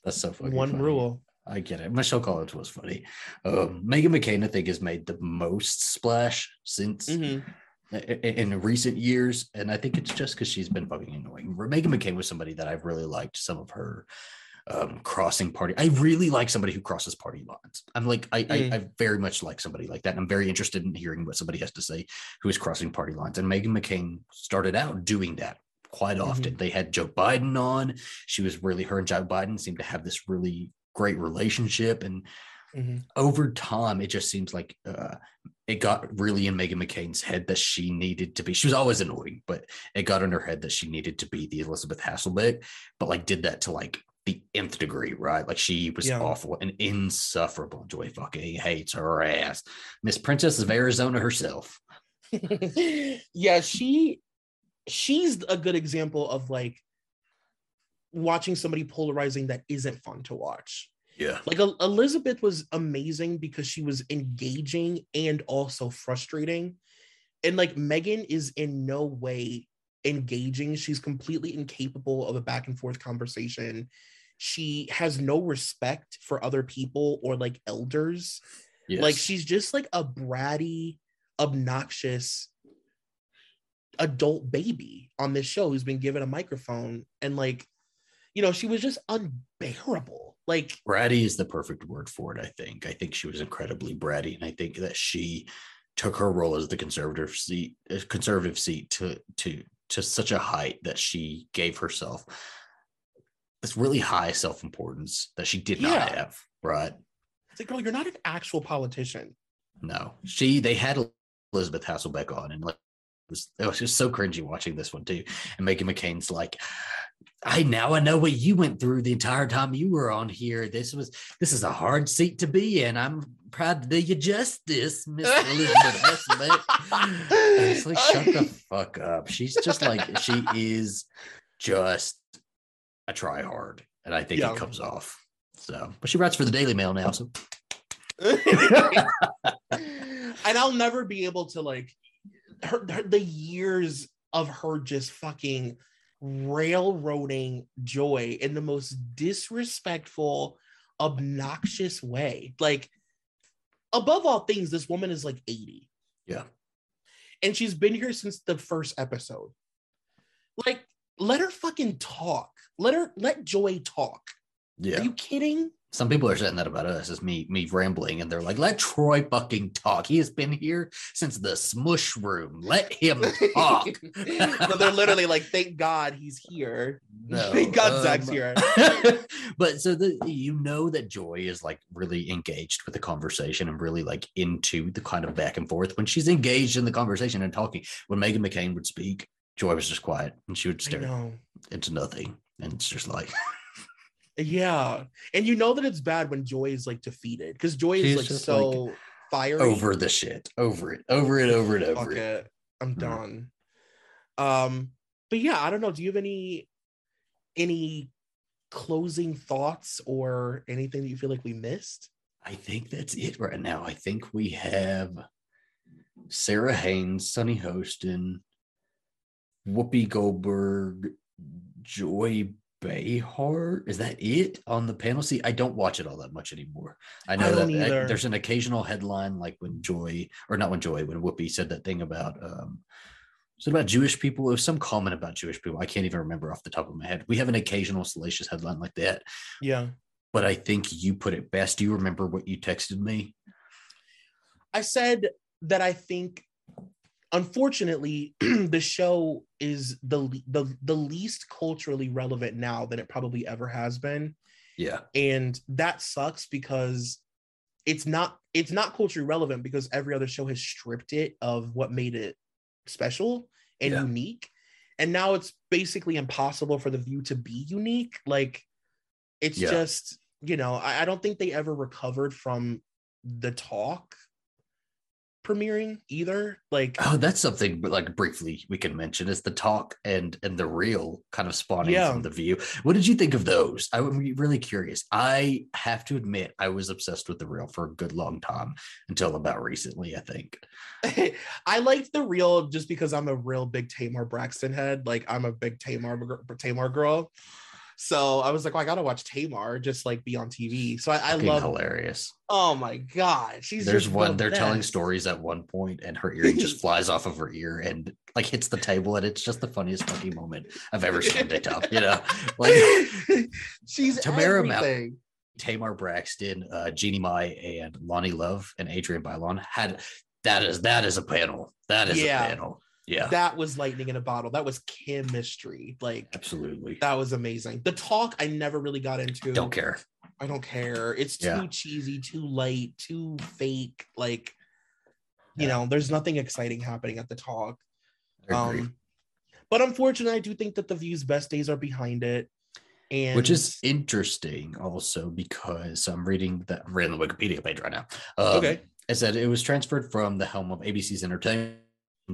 That's so funny. One funny. rule. I get it. Michelle Collins was funny. Um, Meghan McCain, I think, has made the most splash since Mhm. i- in recent years, and I think it's just because she's been fucking annoying. Meghan McCain was somebody that I've really liked some of her um, crossing party. I really like somebody who crosses party lines. I'm like, I, Mm. I, I very much like somebody like that. And I'm very interested in hearing what somebody has to say who is crossing party lines. And Meghan McCain started out doing that quite Mm-hmm. often. They had Joe Biden on. She was really her and Joe Biden seemed to have this really great relationship and Mhm. over time, it just seems like uh, it got really in Meghan McCain's head that she needed to be. She was always annoying, but it got in her head that she needed to be the Elizabeth Hasselbeck, but like did that to like the nth degree, right? Like she was Yeah. awful and insufferable. Joy fucking hates her ass. Miss Princess of Arizona herself. yeah, she she's a good example of like watching somebody polarizing that isn't fun to watch. Yeah. Like Elizabeth was amazing because she was engaging and also frustrating. And like Meghan is in no way engaging. She's completely incapable of a back and forth conversation. She has no respect for other people or like elders. Yes. Like she's just like a bratty, obnoxious adult baby on this show who's been given a microphone and like you know she was just unbearable like bratty is the perfect word for it. I think. I think she was incredibly bratty, and I think that she took her role as the conservative seat, uh, conservative seat to to to such a height that she gave herself this really high self importance that she did not Yeah. have. Right? it's like girl you're not an actual politician No, she they had Elizabeth Hasselbeck on, and like was, it was just so cringy watching this one too. And Meghan McCain's like, I now I know what you went through the entire time you were on here. This was this is a hard seat to be in. I'm proud to do you justice, Miss Elizabeth Hasselbeck. It's like, shut the fuck up. She's just like she is just a try hard, and I think Yeah. it comes off. So, but she writes for the Daily Mail now, so and I'll never be able to like her, her the years of her just fucking railroading joy in the most disrespectful, obnoxious way. Like above all things, this woman is like 80. Yeah. And she's been here since the first episode. Like, let her fucking talk. Let her let Joy talk. yeah. Are you kidding? Some people are saying that about us as me me rambling, and they're like, "Let Troy fucking talk. He has been here since the smush room. Let him talk." but they're literally like, thank God he's here. no, Thank God Zach's um, here. but so the you know that Joy is like really engaged with the conversation and really like into the kind of back and forth when she's engaged in the conversation and talking. When Meghan McCain would speak, Joy was just quiet and she would stare into nothing, and it's just like Yeah. And you know that it's bad when Joy is like defeated because Joy is like so fiery. over the shit, over it, over it, over it, over it. it. I'm Mhm. done. Um, but yeah, I don't know. Do you have any any closing thoughts or anything that you feel like we missed? I think that's it right now. I think we have Sara Haines, Sunny Hostin, Whoopi Goldberg, Joy Behar. Is that it on the panel? See, I don't watch it all that much anymore. I know I that I- there's an occasional headline like when Joy, or not when Joy, when Whoopi said that thing about um was it about Jewish people? It was some comment about Jewish people. I can't even remember off the top of my head. We have an occasional salacious headline like that, Yeah. but I think you put it best. Do you remember what you texted me? I said that I think unfortunately the show is the the the least culturally relevant now than it probably ever has been. Yeah. and that sucks because it's not it's not culturally relevant because every other show has stripped it of what made it special and Yeah. unique and now it's basically impossible for the view to be unique like it's Yeah. just you know I, I don't think they ever recovered from the talk premiering either like Oh, that's something like briefly we can mention is the talk and and the real kind of spawning Yeah. from the view. What did you think of those? I'm really curious. I have to admit I was obsessed with the real for a good long time until about recently, I think. I liked the real just because I'm a real big Tamar Braxton head. Like I'm a big Tamar Tamar girl. So I was like, well, I gotta watch Tamar just like be on TV. So I, I love. hilarious. Oh my god, she's There's one the they're telling stories at one point and her earring just flies off of her ear and like hits the table and it's just the funniest fucking moment I've ever seen on TikTok. You know, like she's Tamara everything. Tamar Braxton, uh, Jeannie Mai, and Loni Love and Adrienne Bailon had that is that is a panel. That is Yeah. a panel. Yeah, That was lightning in a bottle. That was chemistry. Like absolutely. that was amazing. The talk I never really got into. Don't care. I don't care. It's too Yeah. cheesy, too light, too fake. Like, you Yeah. know, there's nothing exciting happening at the talk. Um, but unfortunately, I do think that the view's best days are behind it. And Which is interesting also because I'm reading that I'm reading the Wikipedia page right now. Um, Okay. It said it was transferred from the helm of ABC's entertainment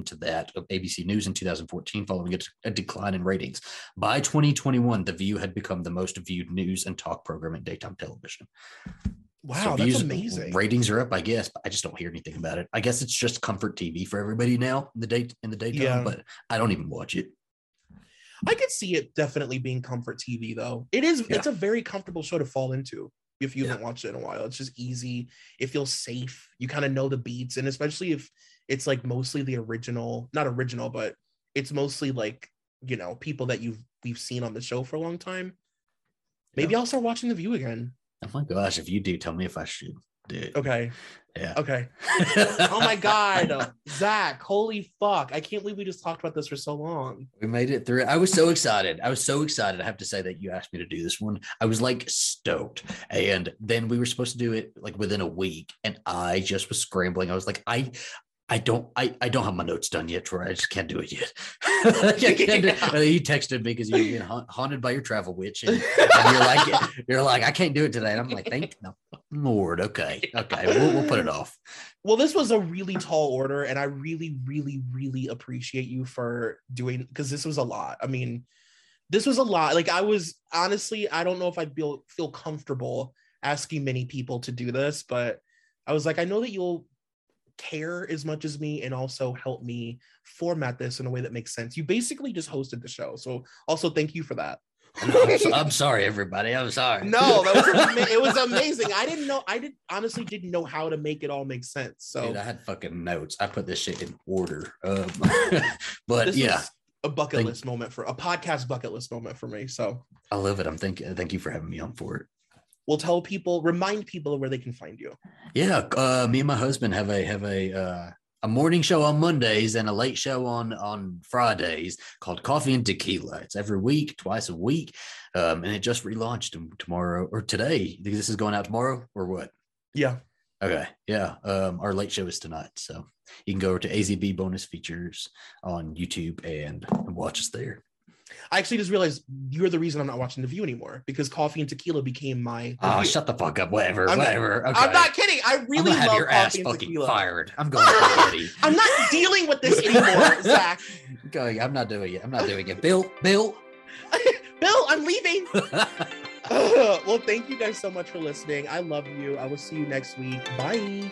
to that of ABC News in 2014, following a, a decline in ratings. By 2021, The View had become the most viewed news and talk program in daytime television. wow, So that's amazing. Ratings are up, I guess, but I just don't hear anything about it. I guess it's just comfort TV for everybody now in the day in the daytime, Yeah. but I don't even watch it. I could see it definitely being comfort TV though. It is. Yeah. It's a very comfortable show to fall into if you Yeah. haven't watched it in a while. It's just easy. It feels safe. You kind of know the beats, and especially if it's like mostly the original, not original, but it's mostly like you know people that you've we've seen on the show for a long time. Maybe I'll start watching The View again. Oh my gosh, if you do, tell me if I should do it. Okay. Yeah. Okay. Oh my God, Zach! Holy fuck! I can't believe we just talked about this for so long. We made it through. I was so excited. I was so excited. I have to say that you asked me to do this one. I was like stoked. And then we were supposed to do it like within a week. And I just was scrambling. I was like, I I don't I, I don't have my notes done yet, Troy. I just can't do it yet. I do- Yeah. And You texted me because you've been ha- haunted by your travel witch. And, and you're like, you're like, I can't do it today. And I'm like, thank the Lord. Okay. Okay. We'll, we'll put it off. Well, this was a really tall order, and I really, really, really appreciate you for doing because this was a lot. I mean, this was a lot. Like I was honestly, I don't know if I'd feel feel comfortable asking many people to do this, but I was like, I know that you'll care as much as me and also help me format this in a way that makes sense. You basically just hosted the show. So also thank you for that. I'm, so- I'm sorry, everybody. I'm sorry. No, that was ama- it was amazing. I didn't know I did honestly didn't know how to make it all make sense. So Dude, I had fucking notes. I put this shit in order. Um, but this yeah, a bucket Thank- list moment for a podcast bucket list moment for me. So I love it. I'm thank thank you for having me on for it. We'll tell people, remind people where they can find you. Yeah, uh, me and my husband have a have a uh, a morning show on Mondays and a late show on on Fridays called Coffee and Tequila. It's every week, twice a week, um, and it just relaunched tomorrow or today. This is going out tomorrow or what? Yeah. Okay, yeah. Um, our late show is tonight, so you can go over to AZB bonus features on YouTube and watch us there. I actually just realized you're the reason I'm not watching The View anymore because coffee and tequila became my. Oh, shut the fuck up. Whatever. I'm- whatever. Okay. I'm not kidding. I really love your ass and fucking tequila. fired. I'm going to I'm not dealing with this anymore, Zach. Going. I'm not doing it. I'm not doing it. Bill. Bill. Bill, I'm leaving. well, thank you guys so much for listening. I love you. I will see you next week. Bye.